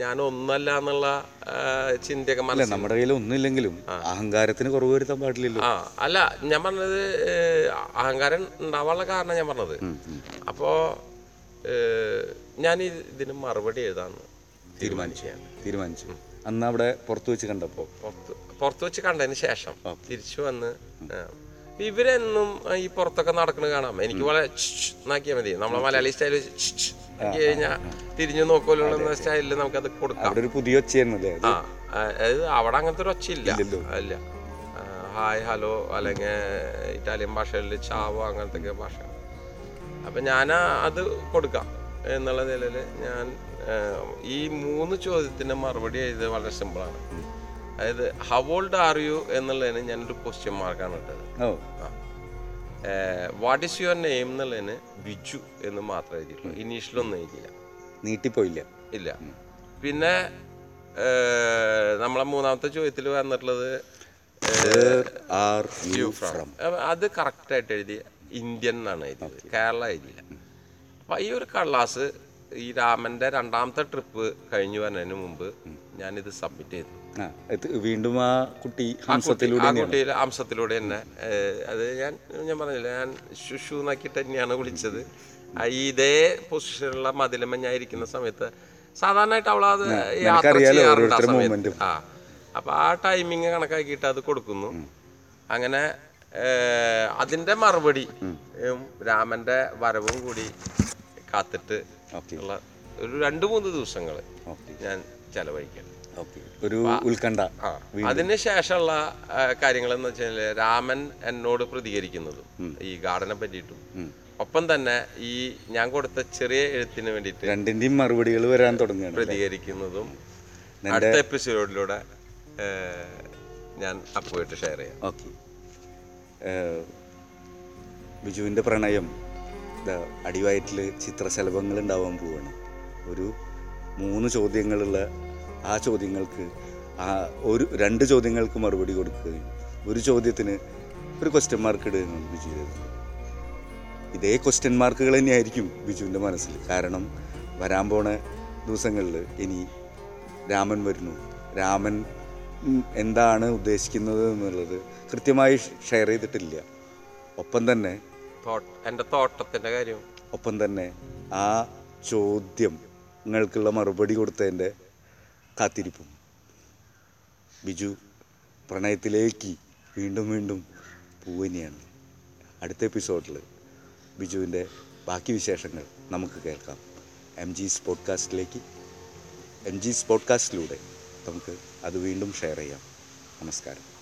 ഞാൻ ഒന്നല്ല എന്നുള്ള ചിന്തയൊക്കെ മനസ്സിൽ നമ്മുടെ കയ്യിൽ ഒന്നുമില്ലെങ്കിലും അഹങ്കാരത്തിന് കുറവ് വരുത്താൻ പാടില്ലല്ലോ. ആ അല്ല ഞാൻ പറഞ്ഞത് അഹങ്കാരം ഉണ്ടാവാനുള്ള കാരണം ഞാൻ പറഞ്ഞത്. അപ്പോൾ ഞാൻ ഇതിന് മറുപടി എഴുതാന്ന് തീരുമാനിച്ചു. ഞാൻ തീരുമാനിച്ചു. അന്ന് അവിടെ പുറത്തു വെച്ച് കണ്ടപ്പോൾ. പുറത്ത് പുറത്ത് വെച്ച് കണ്ടതിന് ശേഷം തിരിച്ചു വന്ന് ഇവരെന്നും ഈ പുറത്തൊക്കെ നടക്കുന്നത് കാണാം. എനിക്ക് വളരെ നാക്കിയാൽ മതി. നമ്മളെ മലയാളി സ്റ്റൈൽ ആക്കി കഴിഞ്ഞാൽ തിരിഞ്ഞു നോക്കുമല്ലോ എന്ന സ്റ്റൈലിൽ നമുക്കത് കൊടുക്കാം. അവിടെ ഒരു പുതിയ ആ അതായത് അവിടെ അങ്ങനത്തെ ഒരു ഒച്ചയില്ല. അല്ല ഹായ് ഹലോ അല്ലെങ്കിൽ ഇറ്റാലിയൻ ഭാഷയിൽ ചാവോ അങ്ങനത്തെ ഭാഷ അപ്പം ഞാൻ അത് കൊടുക്കാം എന്നുള്ള നിലയിൽ ഞാൻ ഈ മൂന്ന് ചോദ്യത്തിന്റെ മറുപടി എഴുതുന്നത് വളരെ സിമ്പിളാണ് അതായത് ഹൗ ഓൾഡ് ആർ യു എന്നുള്ളതിന് ഞാനൊരു ക്വസ്റ്റ്യൻ മാർക്കാണ് ഇട്ടത്. വാട്ട് ഈസ് യുവർ നെയിം എന്നുള്ളതിന് ബിജു എന്ന് മാത്രമേ എഴുതിയിട്ടുള്ളൂ. ഇനീഷ്യലൊന്നും എഴുതിയില്ല. നീട്ടിപ്പോയില്ല. ഇല്ല. പിന്നെ നമ്മളെ മൂന്നാമത്തെ ചോദ്യത്തിൽ വന്നിട്ടുള്ളത് അത് കറക്റ്റായിട്ട് എഴുതിയ ഇന്ത്യൻ എന്നാണ് എഴുതിയത്. കേരള എഴുതിയില്ല. അപ്പം ഈ ഒരു കള്ളാസ് ഈ രാമന്റെ രണ്ടാമത്തെ ട്രിപ്പ് കഴിഞ്ഞു വരുന്നതിന് മുമ്പ് ഞാനിത് സബ്മിറ്റ് ചെയ്തു. വീണ്ടും ആ കുട്ടി ഹംസത്തിലൂടെ ഹംസത്തിലൂടെ തന്നെ. അത് ഞാൻ ഞാൻ പറഞ്ഞില്ല ഞാൻ ശുശു എന്നാക്കിയിട്ട് തന്നെയാണ് വിളിച്ചത്. ഇതേ പൊസിഷനിലുള്ള മതിലമ്മ ഞാൻ ഇരിക്കുന്ന സമയത്ത് സാധാരണയായിട്ട് അവളത് യാത്ര ചെയ്യാറുണ്ട് ആ സമയത്ത്. ആ അപ്പൊ ആ ടൈമിങ് കണക്കാക്കിയിട്ട് അത് കൊടുക്കുന്നു. അങ്ങനെ അതിന്റെ അതിന്റെ മറുപടി രാമന്റെ രാമന്റെ വരവും കൂടി കാത്തിട്ട് ഉള്ള ഒരു രണ്ട് മൂന്ന് ദിവസങ്ങൾ ഞാൻ ചെലവഴിക്കണം ഓക്കെ. ഒരു ഉത്കണ്ഠ അതിന് ശേഷമുള്ള കാര്യങ്ങൾ എന്ന് വെച്ചാൽ രാമൻ എന്നോട് പ്രതികരിക്കുന്നത്. ഈ ഗാർഡനെ പറ്റിയിട്ടും. ഒപ്പം തന്നെ ഈ ഞാൻ കൊടുത്ത ചെറിയ എഴുത്തിന് വേണ്ടിയിട്ട് രണ്ടിന്റെയും മറുപടികൾ വരാൻ തുടങ്ങി പ്രതികരിക്കുന്നതും അടുത്ത എപ്പിസോഡിലൂടെ ഞാൻ അപ്പോയിട്ട് ഷെയർ ചെയ്യാം. ഓക്കെ. ബിജുവിന്റെ പ്രണയം അടിവയറ്റിൽ ചിത്രശലഭങ്ങൾ ഉണ്ടാവാൻ പോവാണ്. ഒരു മൂന്ന് ചോദ്യങ്ങളുള്ള ആ ചോദ്യങ്ങൾക്ക് ആ ഒരു രണ്ട് ചോദ്യങ്ങൾക്ക് മറുപടി കൊടുക്കുകയും ഒരു ചോദ്യത്തിന് ഒരു ക്വസ്റ്റ്യൻ മാർക്ക് ഇടുകയാണ് ബിജു ചെയ്തത്. ഇതേ ക്വസ്റ്റ്യൻ മാർക്കുകൾ തന്നെയായിരിക്കും ബിജുവിന്റെ മനസ്സിൽ. കാരണം വരാൻ പോണ ദിവസങ്ങളിൽ ഇനി രാമൻ വരുന്നു. രാമൻ എന്താണ് ഉദ്ദേശിക്കുന്നത് എന്നുള്ളത് കൃത്യമായി ഷെയർ ചെയ്തിട്ടില്ല. ഒപ്പം തന്നെ എന്റെ തോട്ടത്തിന്റെ കാര്യം. ഒപ്പം തന്നെ ആ ചോദ്യം നിങ്ങൾക്കുള്ള മറുപടി കൊടുത്തതിന്റെ കാത്തിരിപ്പും. ബിജു പ്രണയത്തിലേക്ക് വീണ്ടും വീണ്ടും പോവുകയാണ്. അടുത്ത എപ്പിസോഡിൽ ബിജുവിന്റെ ബാക്കി വിശേഷങ്ങൾ നമുക്ക് കേൾക്കാം. എം ജി പോഡ്കാസ്റ്റിലേക്ക് എം ജി പോഡ്കാസ്റ്റിലൂടെ നമുക്ക് അത് വീണ്ടും ഷെയർ ചെയ്യാം. നമസ്കാരം.